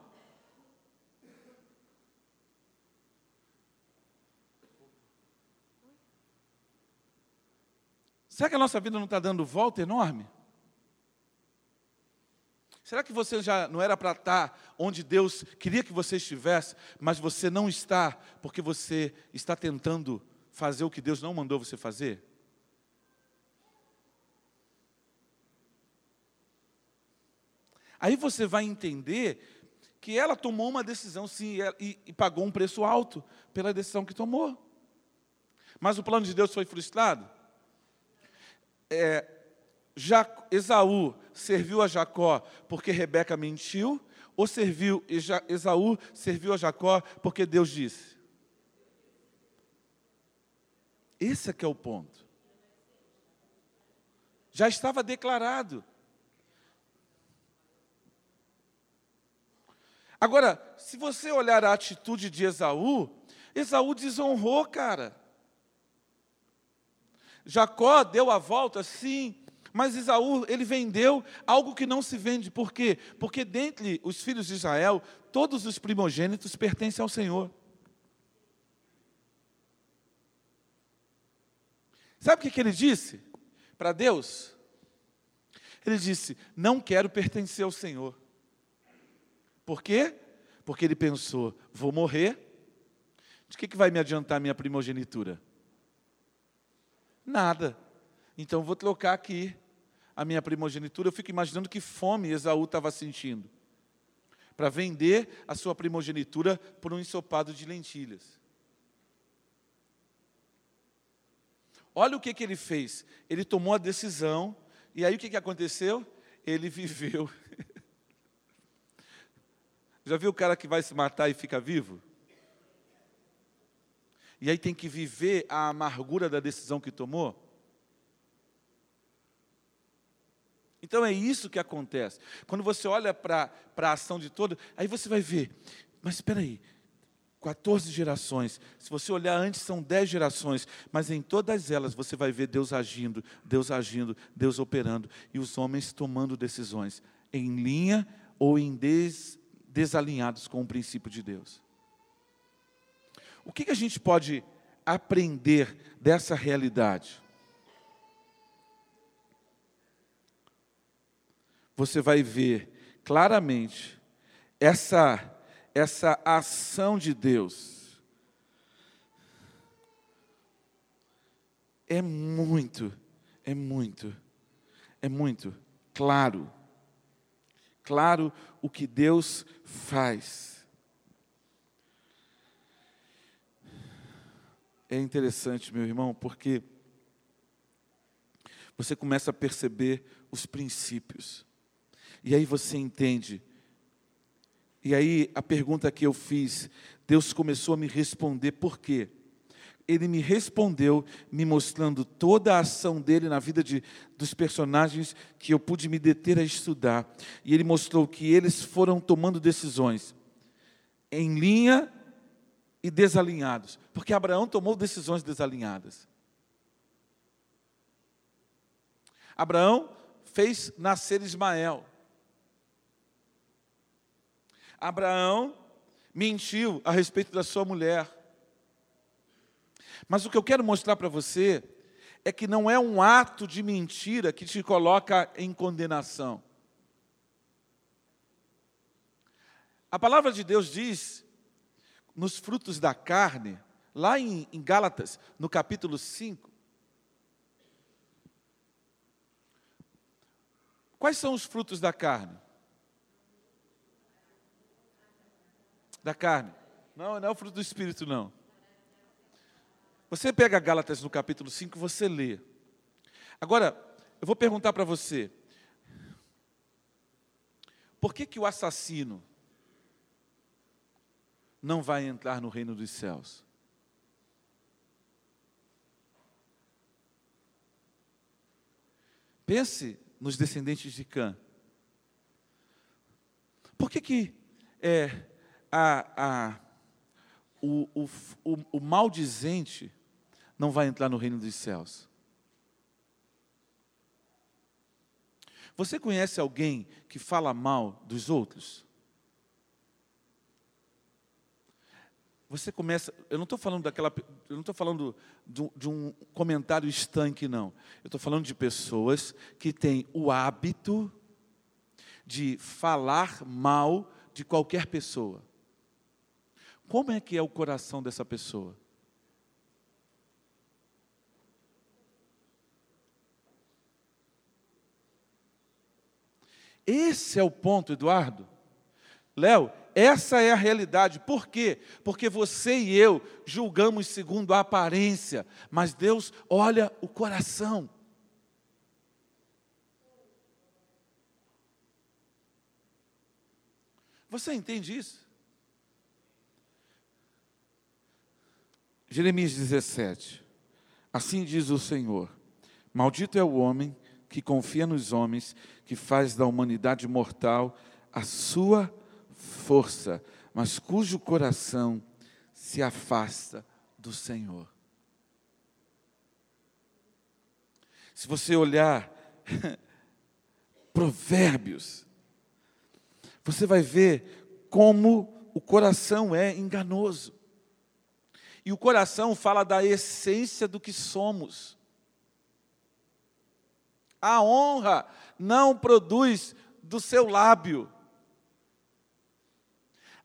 Será que a nossa vida não está dando volta enorme? Será que você já não era para estar onde Deus queria que você estivesse, mas você não está porque você está tentando fazer o que Deus não mandou você fazer? Aí você vai entender que ela tomou uma decisão, sim, e, e pagou um preço alto pela decisão que tomou. Mas o plano de Deus foi frustrado? É, Esaú serviu a Jacó porque Rebeca mentiu, ou serviu Esaú serviu a Jacó porque Deus disse? Esse é que é o ponto. Já estava declarado. Agora, se você olhar a atitude de Esaú, Esaú desonrou, cara. Jacó deu a volta, sim, mas Esaú, ele vendeu algo que não se vende. Por quê? Porque dentre os filhos de Israel, todos os primogênitos pertencem ao Senhor. Sabe o que, ele disse para Deus? Ele disse: Não quero pertencer ao Senhor. Por quê? Porque ele pensou: Vou morrer, de que, que vai me adiantar minha primogenitura? Nada. Então vou trocar aqui a minha primogenitura. Eu fico imaginando que fome Esaú estava sentindo para vender a sua primogenitura por um ensopado de lentilhas. Olha o que, que ele fez. Ele tomou a decisão, e aí o que, que aconteceu? Ele [laughs] viveu. Já viu o cara que vai se matar e fica vivo? E aí tem que viver a amargura da decisão que tomou? Então é isso que acontece. Quando você olha para a ação de todo, aí você vai ver, mas espera aí, 14 gerações. Se você olhar antes, são 10 gerações, mas em todas elas você vai ver Deus agindo, Deus agindo, Deus operando e os homens tomando decisões em linha ou em des, desalinhados com o princípio de Deus. O que, a gente pode aprender dessa realidade? Você vai ver claramente essa essa ação de Deus é muito, é muito, é muito claro. Claro o que Deus faz. É interessante, meu irmão, porque você começa a perceber os princípios. E aí você entende e aí a pergunta que eu fiz, Deus começou a me responder por quê? Ele me respondeu, me mostrando toda a ação dele na vida de, dos personagens que eu pude me deter a estudar. E ele mostrou que eles foram tomando decisões em linha e desalinhados, porque Abraão tomou decisões desalinhadas. Abraão fez nascer Ismael. Abraão mentiu a respeito da sua mulher. Mas o que eu quero mostrar para você é que não é um ato de mentira que te coloca em condenação. A palavra de Deus diz, nos frutos da carne, lá em, em Gálatas, no capítulo 5, quais são os frutos da carne? da carne. Não, não é o fruto do Espírito, não. Você pega Gálatas no capítulo 5, você lê. Agora, eu vou perguntar para você. Por que, que o assassino não vai entrar no reino dos céus? Pense nos descendentes de Cã. Por que, que é, a, a, o, o, o, o maldizente não vai entrar no reino dos céus. Você conhece alguém que fala mal dos outros? Você começa, eu não estou falando daquela, eu não estou falando de, de um comentário estanque, não. Eu estou falando de pessoas que têm o hábito de falar mal de qualquer pessoa. Como é que é o coração dessa pessoa? Esse é o ponto, Eduardo. Léo, essa é a realidade. Por quê? Porque você e eu julgamos segundo a aparência, mas Deus olha o coração. Você entende isso? Jeremias 17. Assim diz o Senhor: Maldito é o homem que confia nos homens, que faz da humanidade mortal a sua força, mas cujo coração se afasta do Senhor. Se você olhar [laughs] Provérbios, você vai ver como o coração é enganoso. E o coração fala da essência do que somos. A honra não produz do seu lábio.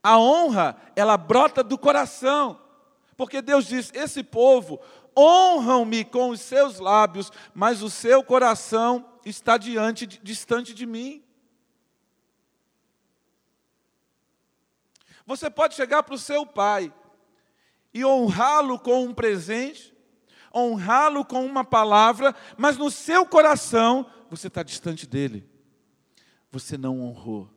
A honra, ela brota do coração. Porque Deus diz: esse povo honram-me com os seus lábios, mas o seu coração está diante, distante de mim. Você pode chegar para o seu pai e honrá-lo com um presente, honrá-lo com uma palavra, mas no seu coração você está distante dele. Você não honrou.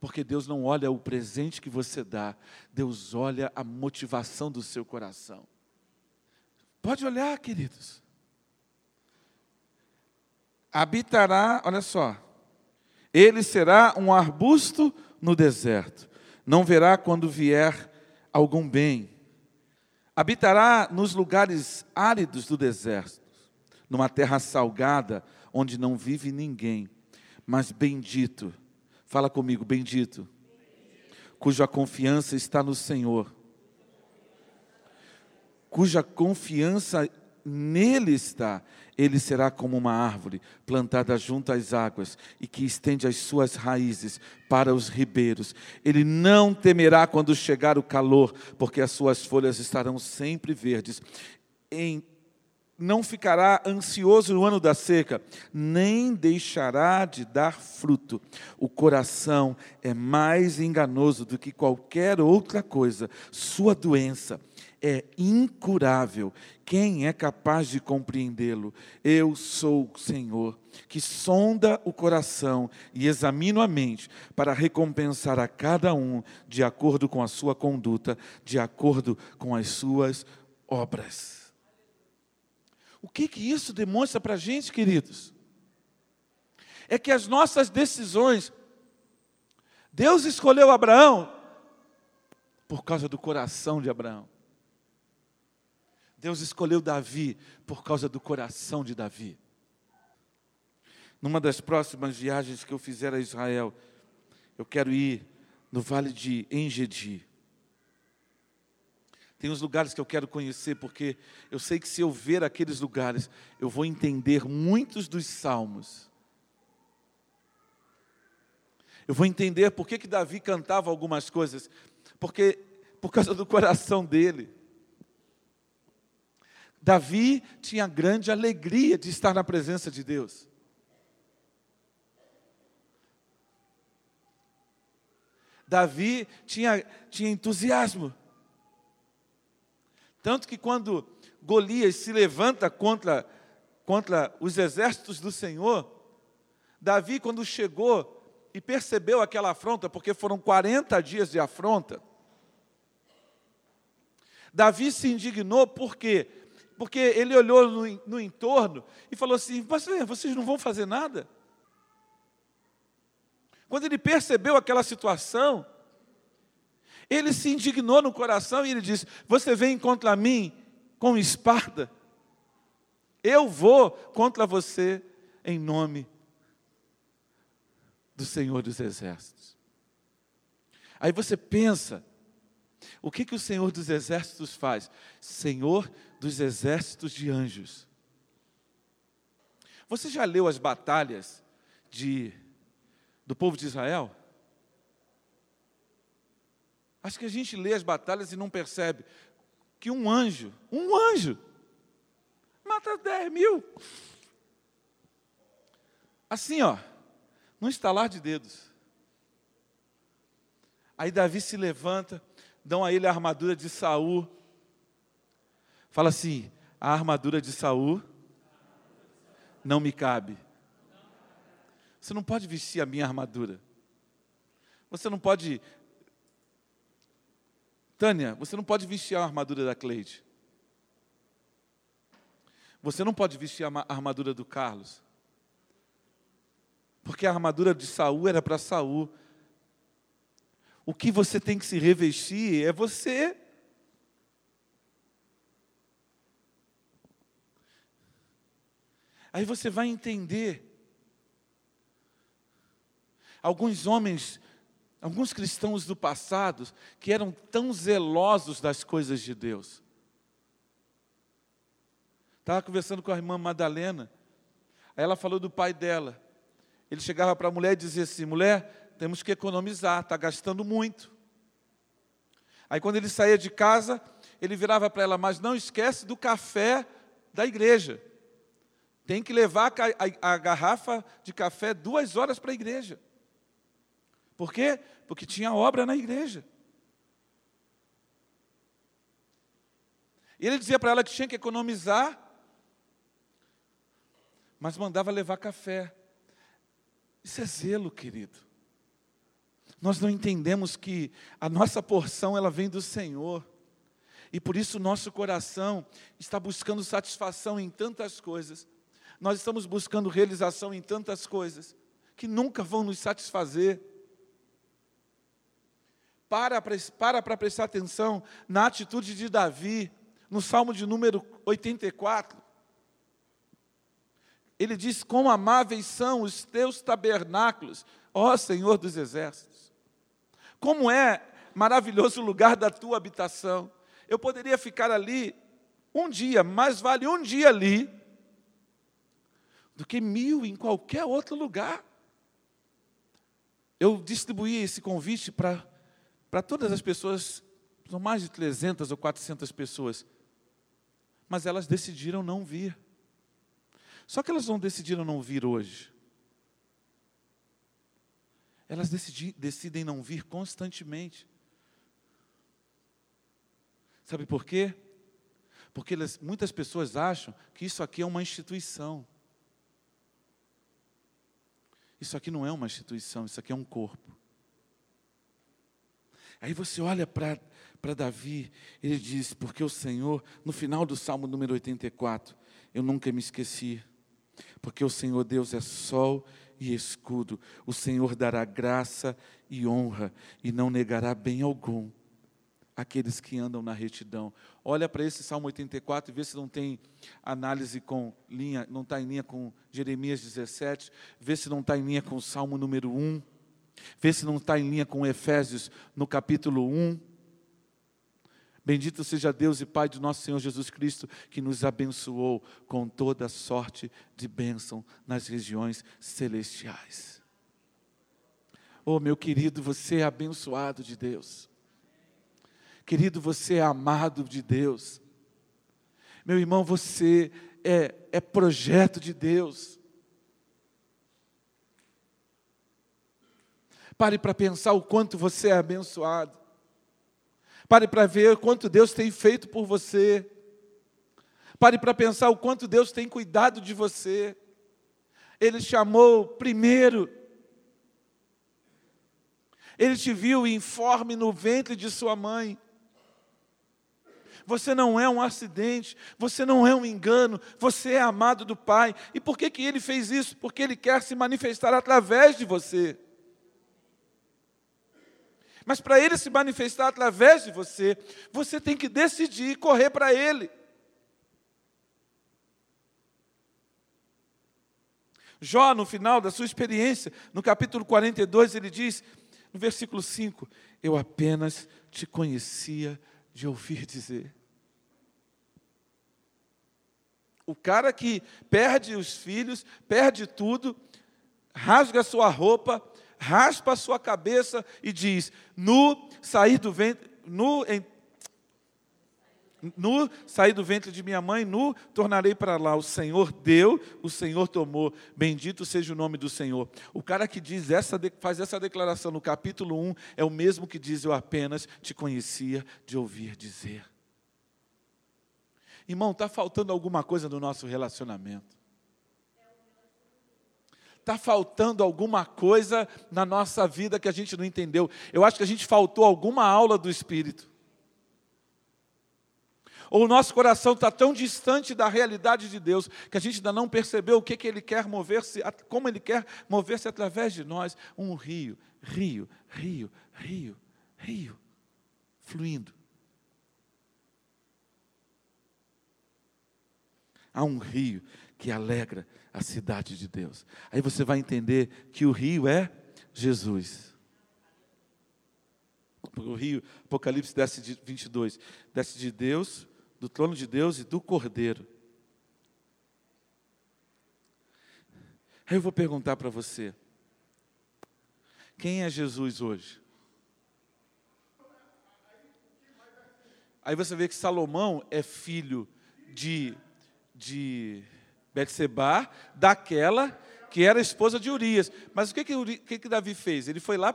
Porque Deus não olha o presente que você dá, Deus olha a motivação do seu coração. Pode olhar, queridos. Habitará, olha só, ele será um arbusto no deserto, não verá quando vier algum bem. Habitará nos lugares áridos do deserto, numa terra salgada, onde não vive ninguém, mas bendito Fala comigo, bendito, cuja confiança está no Senhor, cuja confiança nele está, ele será como uma árvore plantada junto às águas e que estende as suas raízes para os ribeiros. Ele não temerá quando chegar o calor, porque as suas folhas estarão sempre verdes. Em não ficará ansioso no ano da seca, nem deixará de dar fruto. O coração é mais enganoso do que qualquer outra coisa. Sua doença é incurável. Quem é capaz de compreendê-lo? Eu sou o Senhor, que sonda o coração e examino a mente, para recompensar a cada um de acordo com a sua conduta, de acordo com as suas obras. O que, que isso demonstra para a gente, queridos? É que as nossas decisões, Deus escolheu Abraão por causa do coração de Abraão. Deus escolheu Davi por causa do coração de Davi. Numa das próximas viagens que eu fizer a Israel, eu quero ir no vale de Engedi. Tem uns lugares que eu quero conhecer, porque eu sei que se eu ver aqueles lugares, eu vou entender muitos dos salmos. Eu vou entender por que, que Davi cantava algumas coisas, porque por causa do coração dele. Davi tinha grande alegria de estar na presença de Deus. Davi tinha, tinha entusiasmo. Tanto que quando Golias se levanta contra, contra os exércitos do Senhor, Davi, quando chegou e percebeu aquela afronta, porque foram 40 dias de afronta, Davi se indignou por quê? Porque ele olhou no, no entorno e falou assim: vocês não vão fazer nada? Quando ele percebeu aquela situação, ele se indignou no coração e ele disse: Você vem contra mim com espada? Eu vou contra você em nome do Senhor dos Exércitos. Aí você pensa, o que, que o Senhor dos Exércitos faz? Senhor dos Exércitos de Anjos. Você já leu as batalhas de, do povo de Israel? Acho que a gente lê as batalhas e não percebe que um anjo, um anjo, mata 10 mil. Assim, ó, Num estalar de dedos. Aí Davi se levanta, dão a ele a armadura de Saul. Fala assim: a armadura de Saul não me cabe. Você não pode vestir a minha armadura. Você não pode. Tânia, você não pode vestir a armadura da Cleide. Você não pode vestir a armadura do Carlos. Porque a armadura de Saul era para Saul. O que você tem que se revestir é você. Aí você vai entender. Alguns homens, alguns cristãos do passado, que eram tão zelosos das coisas de Deus. Estava conversando com a irmã Madalena. Aí ela falou do pai dela. Ele chegava para a mulher e dizia assim: mulher, temos que economizar, está gastando muito. Aí quando ele saía de casa, ele virava para ela, mas não esquece do café da igreja. Tem que levar a, a, a garrafa de café duas horas para a igreja. Por quê? Porque tinha obra na igreja. E ele dizia para ela que tinha que economizar, mas mandava levar café. Isso é zelo, querido. Nós não entendemos que a nossa porção ela vem do Senhor. E por isso o nosso coração está buscando satisfação em tantas coisas nós estamos buscando realização em tantas coisas que nunca vão nos satisfazer. Para para para prestar atenção na atitude de Davi, no Salmo de número 84. Ele diz: Quão amáveis são os teus tabernáculos, ó Senhor dos exércitos. Como é maravilhoso o lugar da tua habitação. Eu poderia ficar ali um dia, mais vale um dia ali do que mil em qualquer outro lugar. Eu distribuí esse convite para todas as pessoas, são mais de 300 ou 400 pessoas, mas elas decidiram não vir. Só que elas não decidiram não vir hoje. Elas decidi, decidem não vir constantemente. Sabe por quê? Porque elas, muitas pessoas acham que isso aqui é uma instituição. Isso aqui não é uma instituição, isso aqui é um corpo. Aí você olha para Davi, ele diz: Porque o Senhor, no final do Salmo número 84, eu nunca me esqueci, porque o Senhor Deus é sol e escudo, o Senhor dará graça e honra, e não negará bem algum aqueles que andam na retidão. Olha para esse Salmo 84 e vê se não tem análise com linha, não está em linha com Jeremias 17, vê se não está em linha com o Salmo número 1, vê se não está em linha com Efésios no capítulo 1. Bendito seja Deus e Pai de nosso Senhor Jesus Cristo, que nos abençoou com toda sorte de bênção nas regiões celestiais. Oh, meu querido, você é abençoado de Deus. Querido, você é amado de Deus. Meu irmão, você é, é projeto de Deus. Pare para pensar o quanto você é abençoado. Pare para ver o quanto Deus tem feito por você. Pare para pensar o quanto Deus tem cuidado de você. Ele chamou primeiro. Ele te viu informe no ventre de sua mãe você não é um acidente, você não é um engano, você é amado do Pai. E por que, que ele fez isso? Porque ele quer se manifestar através de você. Mas para ele se manifestar através de você, você tem que decidir correr para ele. Jó, no final da sua experiência, no capítulo 42, ele diz, no versículo 5: Eu apenas te conhecia de ouvir dizer. O cara que perde os filhos, perde tudo, rasga sua roupa, raspa a sua cabeça e diz: Nu, sair do ventre, nu, em, Nu do ventre de minha mãe, nu tornarei para lá. O Senhor deu, o Senhor tomou. Bendito seja o nome do Senhor. O cara que diz essa, faz essa declaração no capítulo 1 é o mesmo que diz: Eu apenas te conhecia de ouvir dizer. Irmão, está faltando alguma coisa no nosso relacionamento. Está faltando alguma coisa na nossa vida que a gente não entendeu. Eu acho que a gente faltou alguma aula do Espírito. Ou o nosso coração está tão distante da realidade de Deus que a gente ainda não percebeu o que, que Ele quer mover-se, como Ele quer mover-se através de nós. Um rio, rio, rio, rio, rio, fluindo. Há um rio que alegra a cidade de Deus. Aí você vai entender que o rio é Jesus. O rio, Apocalipse desce de 22, desce de Deus do trono de Deus e do Cordeiro. Aí eu vou perguntar para você: quem é Jesus hoje? Aí você vê que Salomão é filho de, de Betseba, daquela que era esposa de Urias. Mas o que, que, que, que Davi fez? Ele foi lá,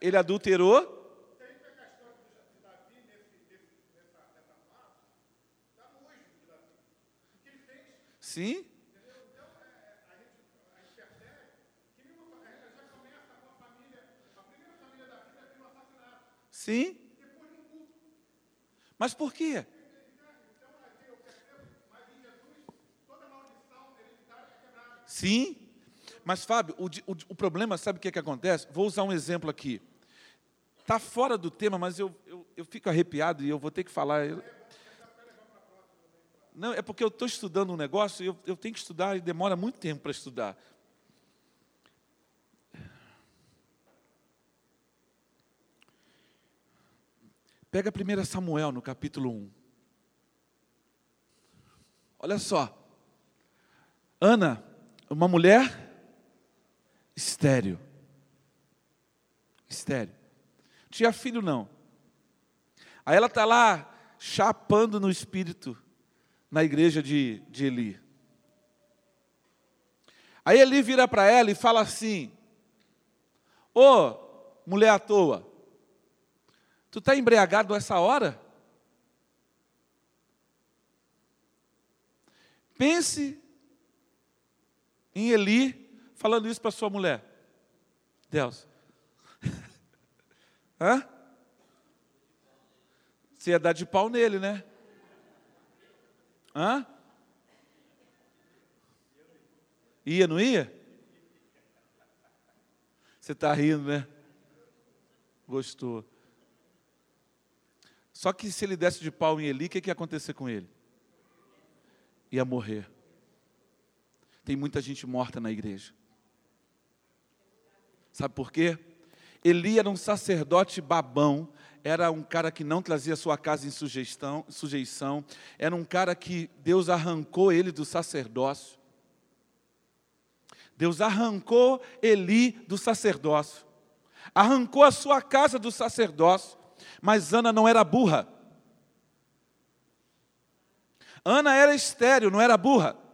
ele adulterou Sim? Sim? Mas por quê? Sim? Mas, Fábio, o, o, o problema, sabe o que, é que acontece? Vou usar um exemplo aqui. Está fora do tema, mas eu, eu, eu fico arrepiado e eu vou ter que falar. Não, é porque eu estou estudando um negócio e eu, eu tenho que estudar e demora muito tempo para estudar. Pega 1 Samuel no capítulo 1. Olha só. Ana, uma mulher estéreo. Estéreo. Tinha filho não. Aí ela está lá chapando no espírito na igreja de, de Eli. Aí Eli vira para ela e fala assim: Ô, oh, mulher à toa, tu está embriagado essa hora? Pense em Eli falando isso para sua mulher. Deus. [laughs] Hã? Você ia dar de pau nele, né? Hã? Ia, não ia? Você está rindo, né? Gostou. Só que se ele desse de pau em Eli, o que, que ia acontecer com ele? Ia morrer. Tem muita gente morta na igreja. Sabe por quê? Eli era um sacerdote babão era um cara que não trazia sua casa em sujeição, sujeição, era um cara que Deus arrancou ele do sacerdócio. Deus arrancou Eli do sacerdócio, arrancou a sua casa do sacerdócio, mas Ana não era burra. Ana era estéreo, não era burra.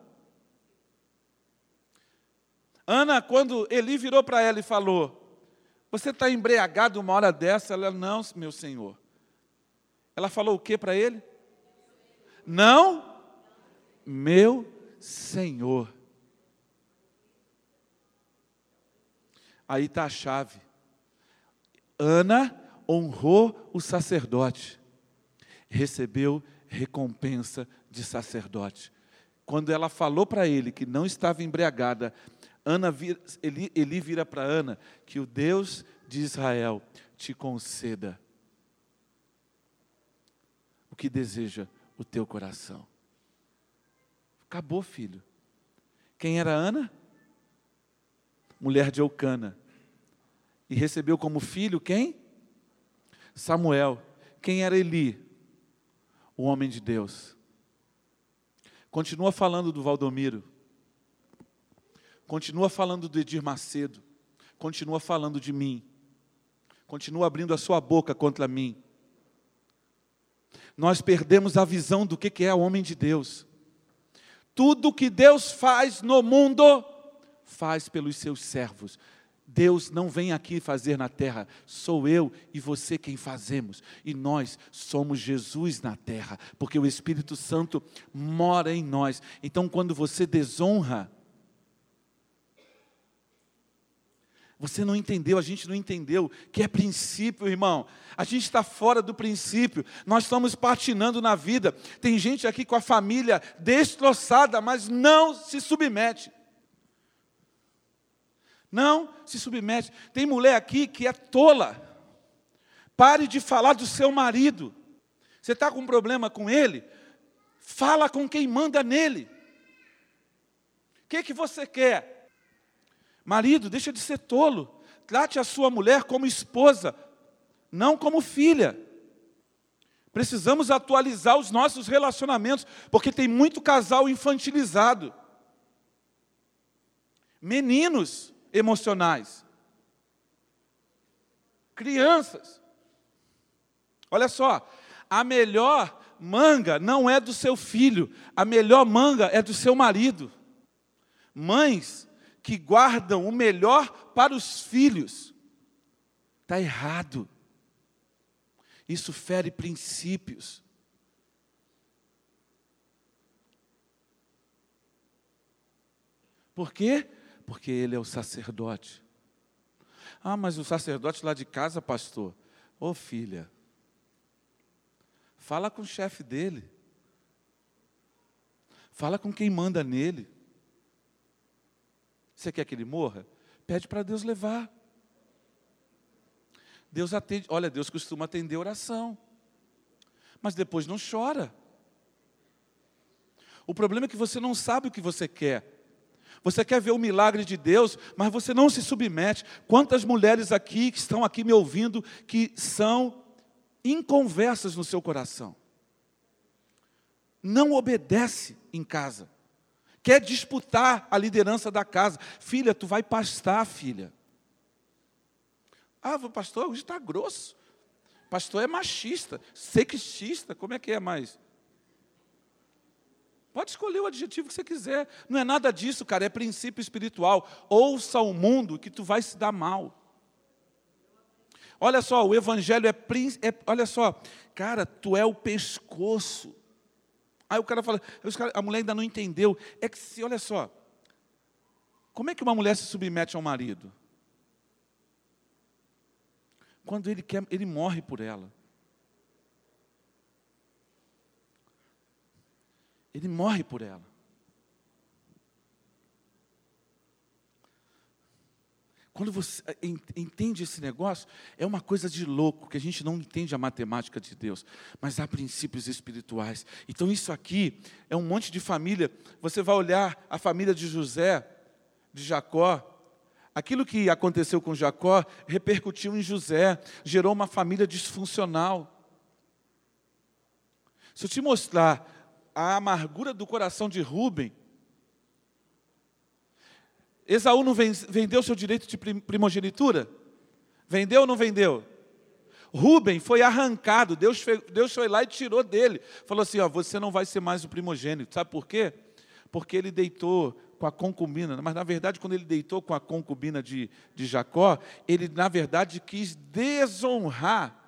Ana, quando Eli virou para ela e falou: você está embriagado uma hora dessa? Ela, não, meu senhor. Ela falou o que para ele? Não, meu senhor. Aí está a chave. Ana honrou o sacerdote, recebeu recompensa de sacerdote. Quando ela falou para ele que não estava embriagada, Ana vira, Eli, Eli vira para Ana que o Deus de Israel te conceda o que deseja o teu coração. Acabou, filho. Quem era Ana? Mulher de Eucana. E recebeu como filho quem? Samuel. Quem era Eli? O homem de Deus. Continua falando do Valdomiro. Continua falando do Edir Macedo. Continua falando de mim. Continua abrindo a sua boca contra mim. nós perdemos a visão do que é o homem de Deus. Tudo que Deus faz no mundo, faz pelos seus servos. Deus não vem aqui fazer na terra, sou eu e você quem fazemos. E nós somos Jesus na terra, porque o Espírito Santo mora em nós. Então, quando você desonra, Você não entendeu, a gente não entendeu que é princípio, irmão. A gente está fora do princípio, nós estamos patinando na vida. Tem gente aqui com a família destroçada, mas não se submete. Não se submete. Tem mulher aqui que é tola. Pare de falar do seu marido. Você está com um problema com ele? Fala com quem manda nele. O que, que você quer? Marido, deixa de ser tolo. Trate a sua mulher como esposa, não como filha. Precisamos atualizar os nossos relacionamentos, porque tem muito casal infantilizado. Meninos emocionais. Crianças. Olha só, a melhor manga não é do seu filho, a melhor manga é do seu marido. Mães que guardam o melhor para os filhos. Está errado. Isso fere princípios. Por quê? Porque ele é o sacerdote. Ah, mas o sacerdote lá de casa, pastor. Ô oh, filha, fala com o chefe dele. Fala com quem manda nele. Você quer que ele morra? Pede para Deus levar. Deus atende, olha, Deus costuma atender oração. Mas depois não chora. O problema é que você não sabe o que você quer. Você quer ver o milagre de Deus, mas você não se submete. Quantas mulheres aqui que estão aqui me ouvindo que são inconversas no seu coração? Não obedece em casa quer disputar a liderança da casa. Filha, tu vai pastar, filha. Ah, pastor, hoje está grosso. Pastor é machista, sexista, como é que é mais? Pode escolher o adjetivo que você quiser. Não é nada disso, cara, é princípio espiritual. Ouça o mundo que tu vai se dar mal. Olha só, o evangelho é, é olha só, cara, tu é o pescoço. Aí o cara fala, a mulher ainda não entendeu. É que se, olha só, como é que uma mulher se submete ao marido? Quando ele quer, ele morre por ela. Ele morre por ela. Quando você eh, entende esse negócio, é uma coisa de louco, que a gente não entende a matemática de Deus, mas há princípios espirituais. Então, isso aqui é um monte de família. Você vai olhar a família de José, de Jacó. Aquilo que aconteceu com Jacó repercutiu em José, gerou uma família disfuncional. Se eu te mostrar a amargura do coração de Rubem, Esaú não vendeu seu direito de primogenitura? Vendeu ou não vendeu? Rubem foi arrancado, Deus foi, Deus foi lá e tirou dele. Falou assim: ó, você não vai ser mais o primogênito. Sabe por quê? Porque ele deitou com a concubina. Mas na verdade, quando ele deitou com a concubina de, de Jacó, ele na verdade quis desonrar.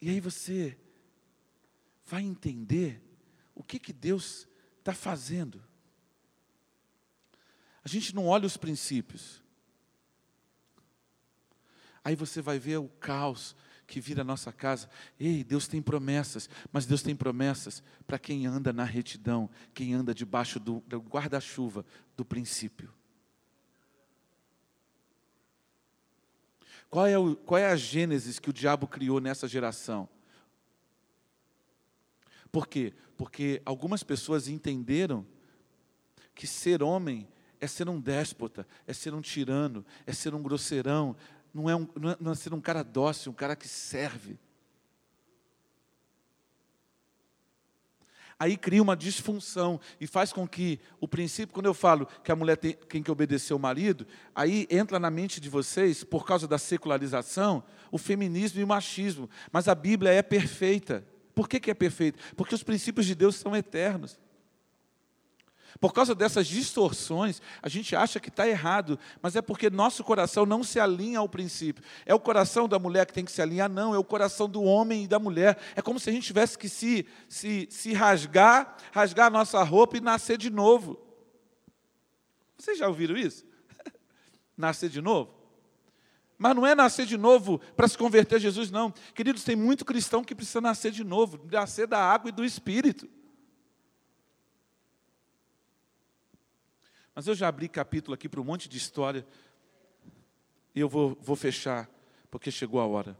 E aí você vai entender o que, que Deus está fazendo. A gente não olha os princípios. Aí você vai ver o caos que vira a nossa casa. Ei, Deus tem promessas, mas Deus tem promessas para quem anda na retidão, quem anda debaixo do, do guarda-chuva do princípio. Qual é, o, qual é a gênesis que o diabo criou nessa geração? Por quê? Porque algumas pessoas entenderam que ser homem é ser um déspota, é ser um tirano, é ser um grosseirão, não é, um, não é, não é ser um cara dócil, um cara que serve. Aí cria uma disfunção e faz com que o princípio, quando eu falo que a mulher tem, tem que obedecer ao marido, aí entra na mente de vocês, por causa da secularização, o feminismo e o machismo. Mas a Bíblia é perfeita. Por que, que é perfeita? Porque os princípios de Deus são eternos. Por causa dessas distorções, a gente acha que está errado, mas é porque nosso coração não se alinha ao princípio. É o coração da mulher que tem que se alinhar? Não, é o coração do homem e da mulher. É como se a gente tivesse que se, se, se rasgar, rasgar a nossa roupa e nascer de novo. Vocês já ouviram isso? [laughs] nascer de novo? Mas não é nascer de novo para se converter a Jesus, não. Queridos, tem muito cristão que precisa nascer de novo, nascer da água e do Espírito. Mas eu já abri capítulo aqui para um monte de história. E eu vou, vou fechar, porque chegou a hora.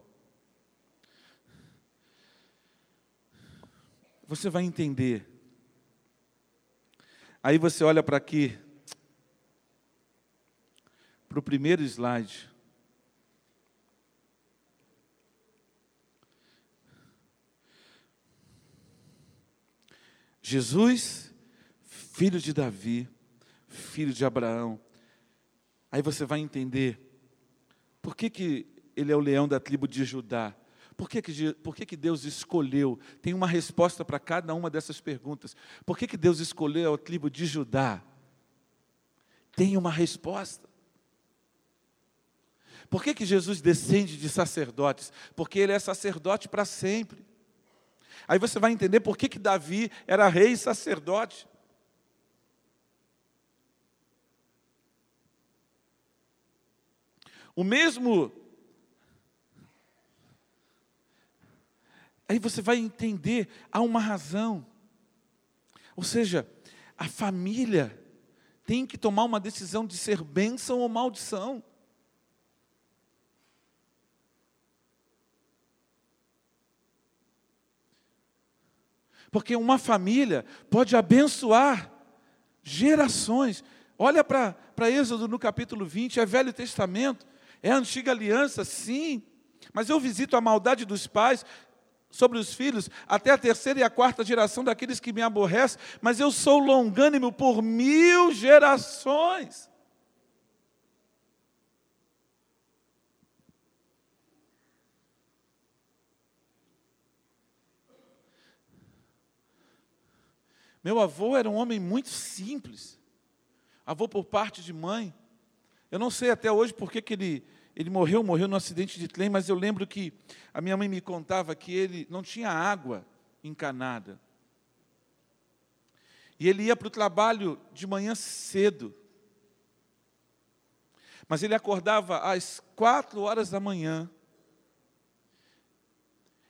Você vai entender. Aí você olha para aqui, para o primeiro slide. Jesus, filho de Davi, filho de Abraão. Aí você vai entender por que, que ele é o leão da tribo de Judá. Por que, que, por que, que Deus escolheu? Tem uma resposta para cada uma dessas perguntas. Por que, que Deus escolheu a tribo de Judá? Tem uma resposta. Por que, que Jesus descende de sacerdotes? Porque ele é sacerdote para sempre. Aí você vai entender por que, que Davi era rei e sacerdote. O mesmo. Aí você vai entender, há uma razão. Ou seja, a família tem que tomar uma decisão de ser bênção ou maldição. Porque uma família pode abençoar gerações. Olha para Êxodo no capítulo 20, é Velho Testamento. É antiga aliança, sim. Mas eu visito a maldade dos pais sobre os filhos, até a terceira e a quarta geração daqueles que me aborrecem, mas eu sou longânimo por mil gerações. Meu avô era um homem muito simples, avô por parte de mãe. Eu não sei até hoje por que, ele ele morreu, morreu no acidente de trem, mas eu lembro que a minha mãe me contava que ele não tinha água encanada. E ele ia para o trabalho de manhã cedo. Mas ele acordava às quatro horas da manhã.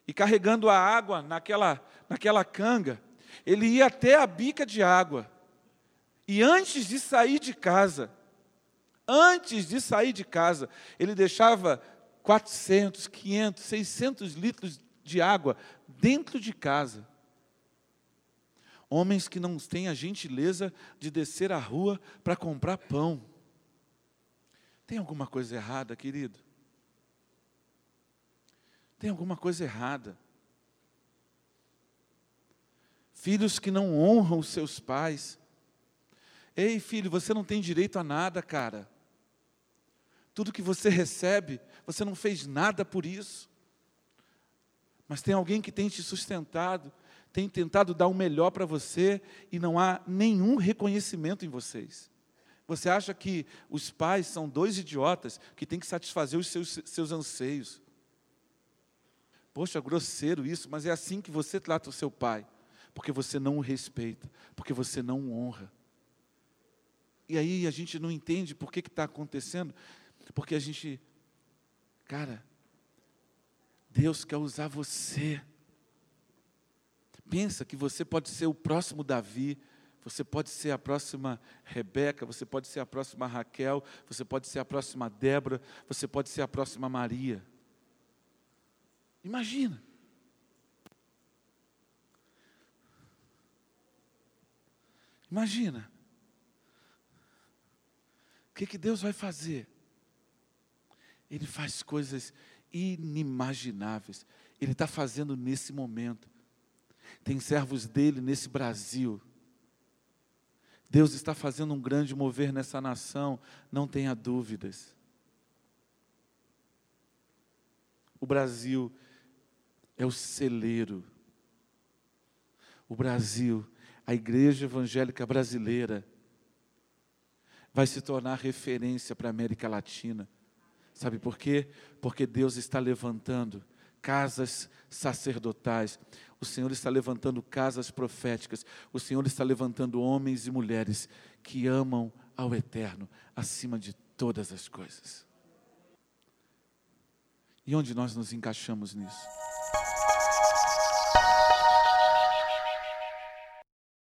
E carregando a água naquela, naquela canga, ele ia até a bica de água. E antes de sair de casa, Antes de sair de casa, ele deixava 400, 500, 600 litros de água dentro de casa. Homens que não têm a gentileza de descer à rua para comprar pão. Tem alguma coisa errada, querido? Tem alguma coisa errada. Filhos que não honram os seus pais. Ei, filho, você não tem direito a nada, cara. Tudo que você recebe, você não fez nada por isso. Mas tem alguém que tem te sustentado, tem tentado dar o melhor para você e não há nenhum reconhecimento em vocês. Você acha que os pais são dois idiotas que têm que satisfazer os seus, seus anseios. Poxa, grosseiro isso, mas é assim que você trata o seu pai, porque você não o respeita, porque você não o honra. E aí a gente não entende por que está acontecendo, porque a gente, cara, Deus quer usar você. Pensa que você pode ser o próximo Davi, você pode ser a próxima Rebeca, você pode ser a próxima Raquel, você pode ser a próxima Débora, você pode ser a próxima Maria. Imagina. Imagina. O que, que Deus vai fazer? Ele faz coisas inimagináveis. Ele está fazendo nesse momento. Tem servos dele nesse Brasil. Deus está fazendo um grande mover nessa nação, não tenha dúvidas. O Brasil é o celeiro. O Brasil, a igreja evangélica brasileira, vai se tornar referência para a América Latina. Sabe por quê? Porque Deus está levantando casas sacerdotais, o Senhor está levantando casas proféticas, o Senhor está levantando homens e mulheres que amam ao Eterno acima de todas as coisas. E onde nós nos encaixamos nisso?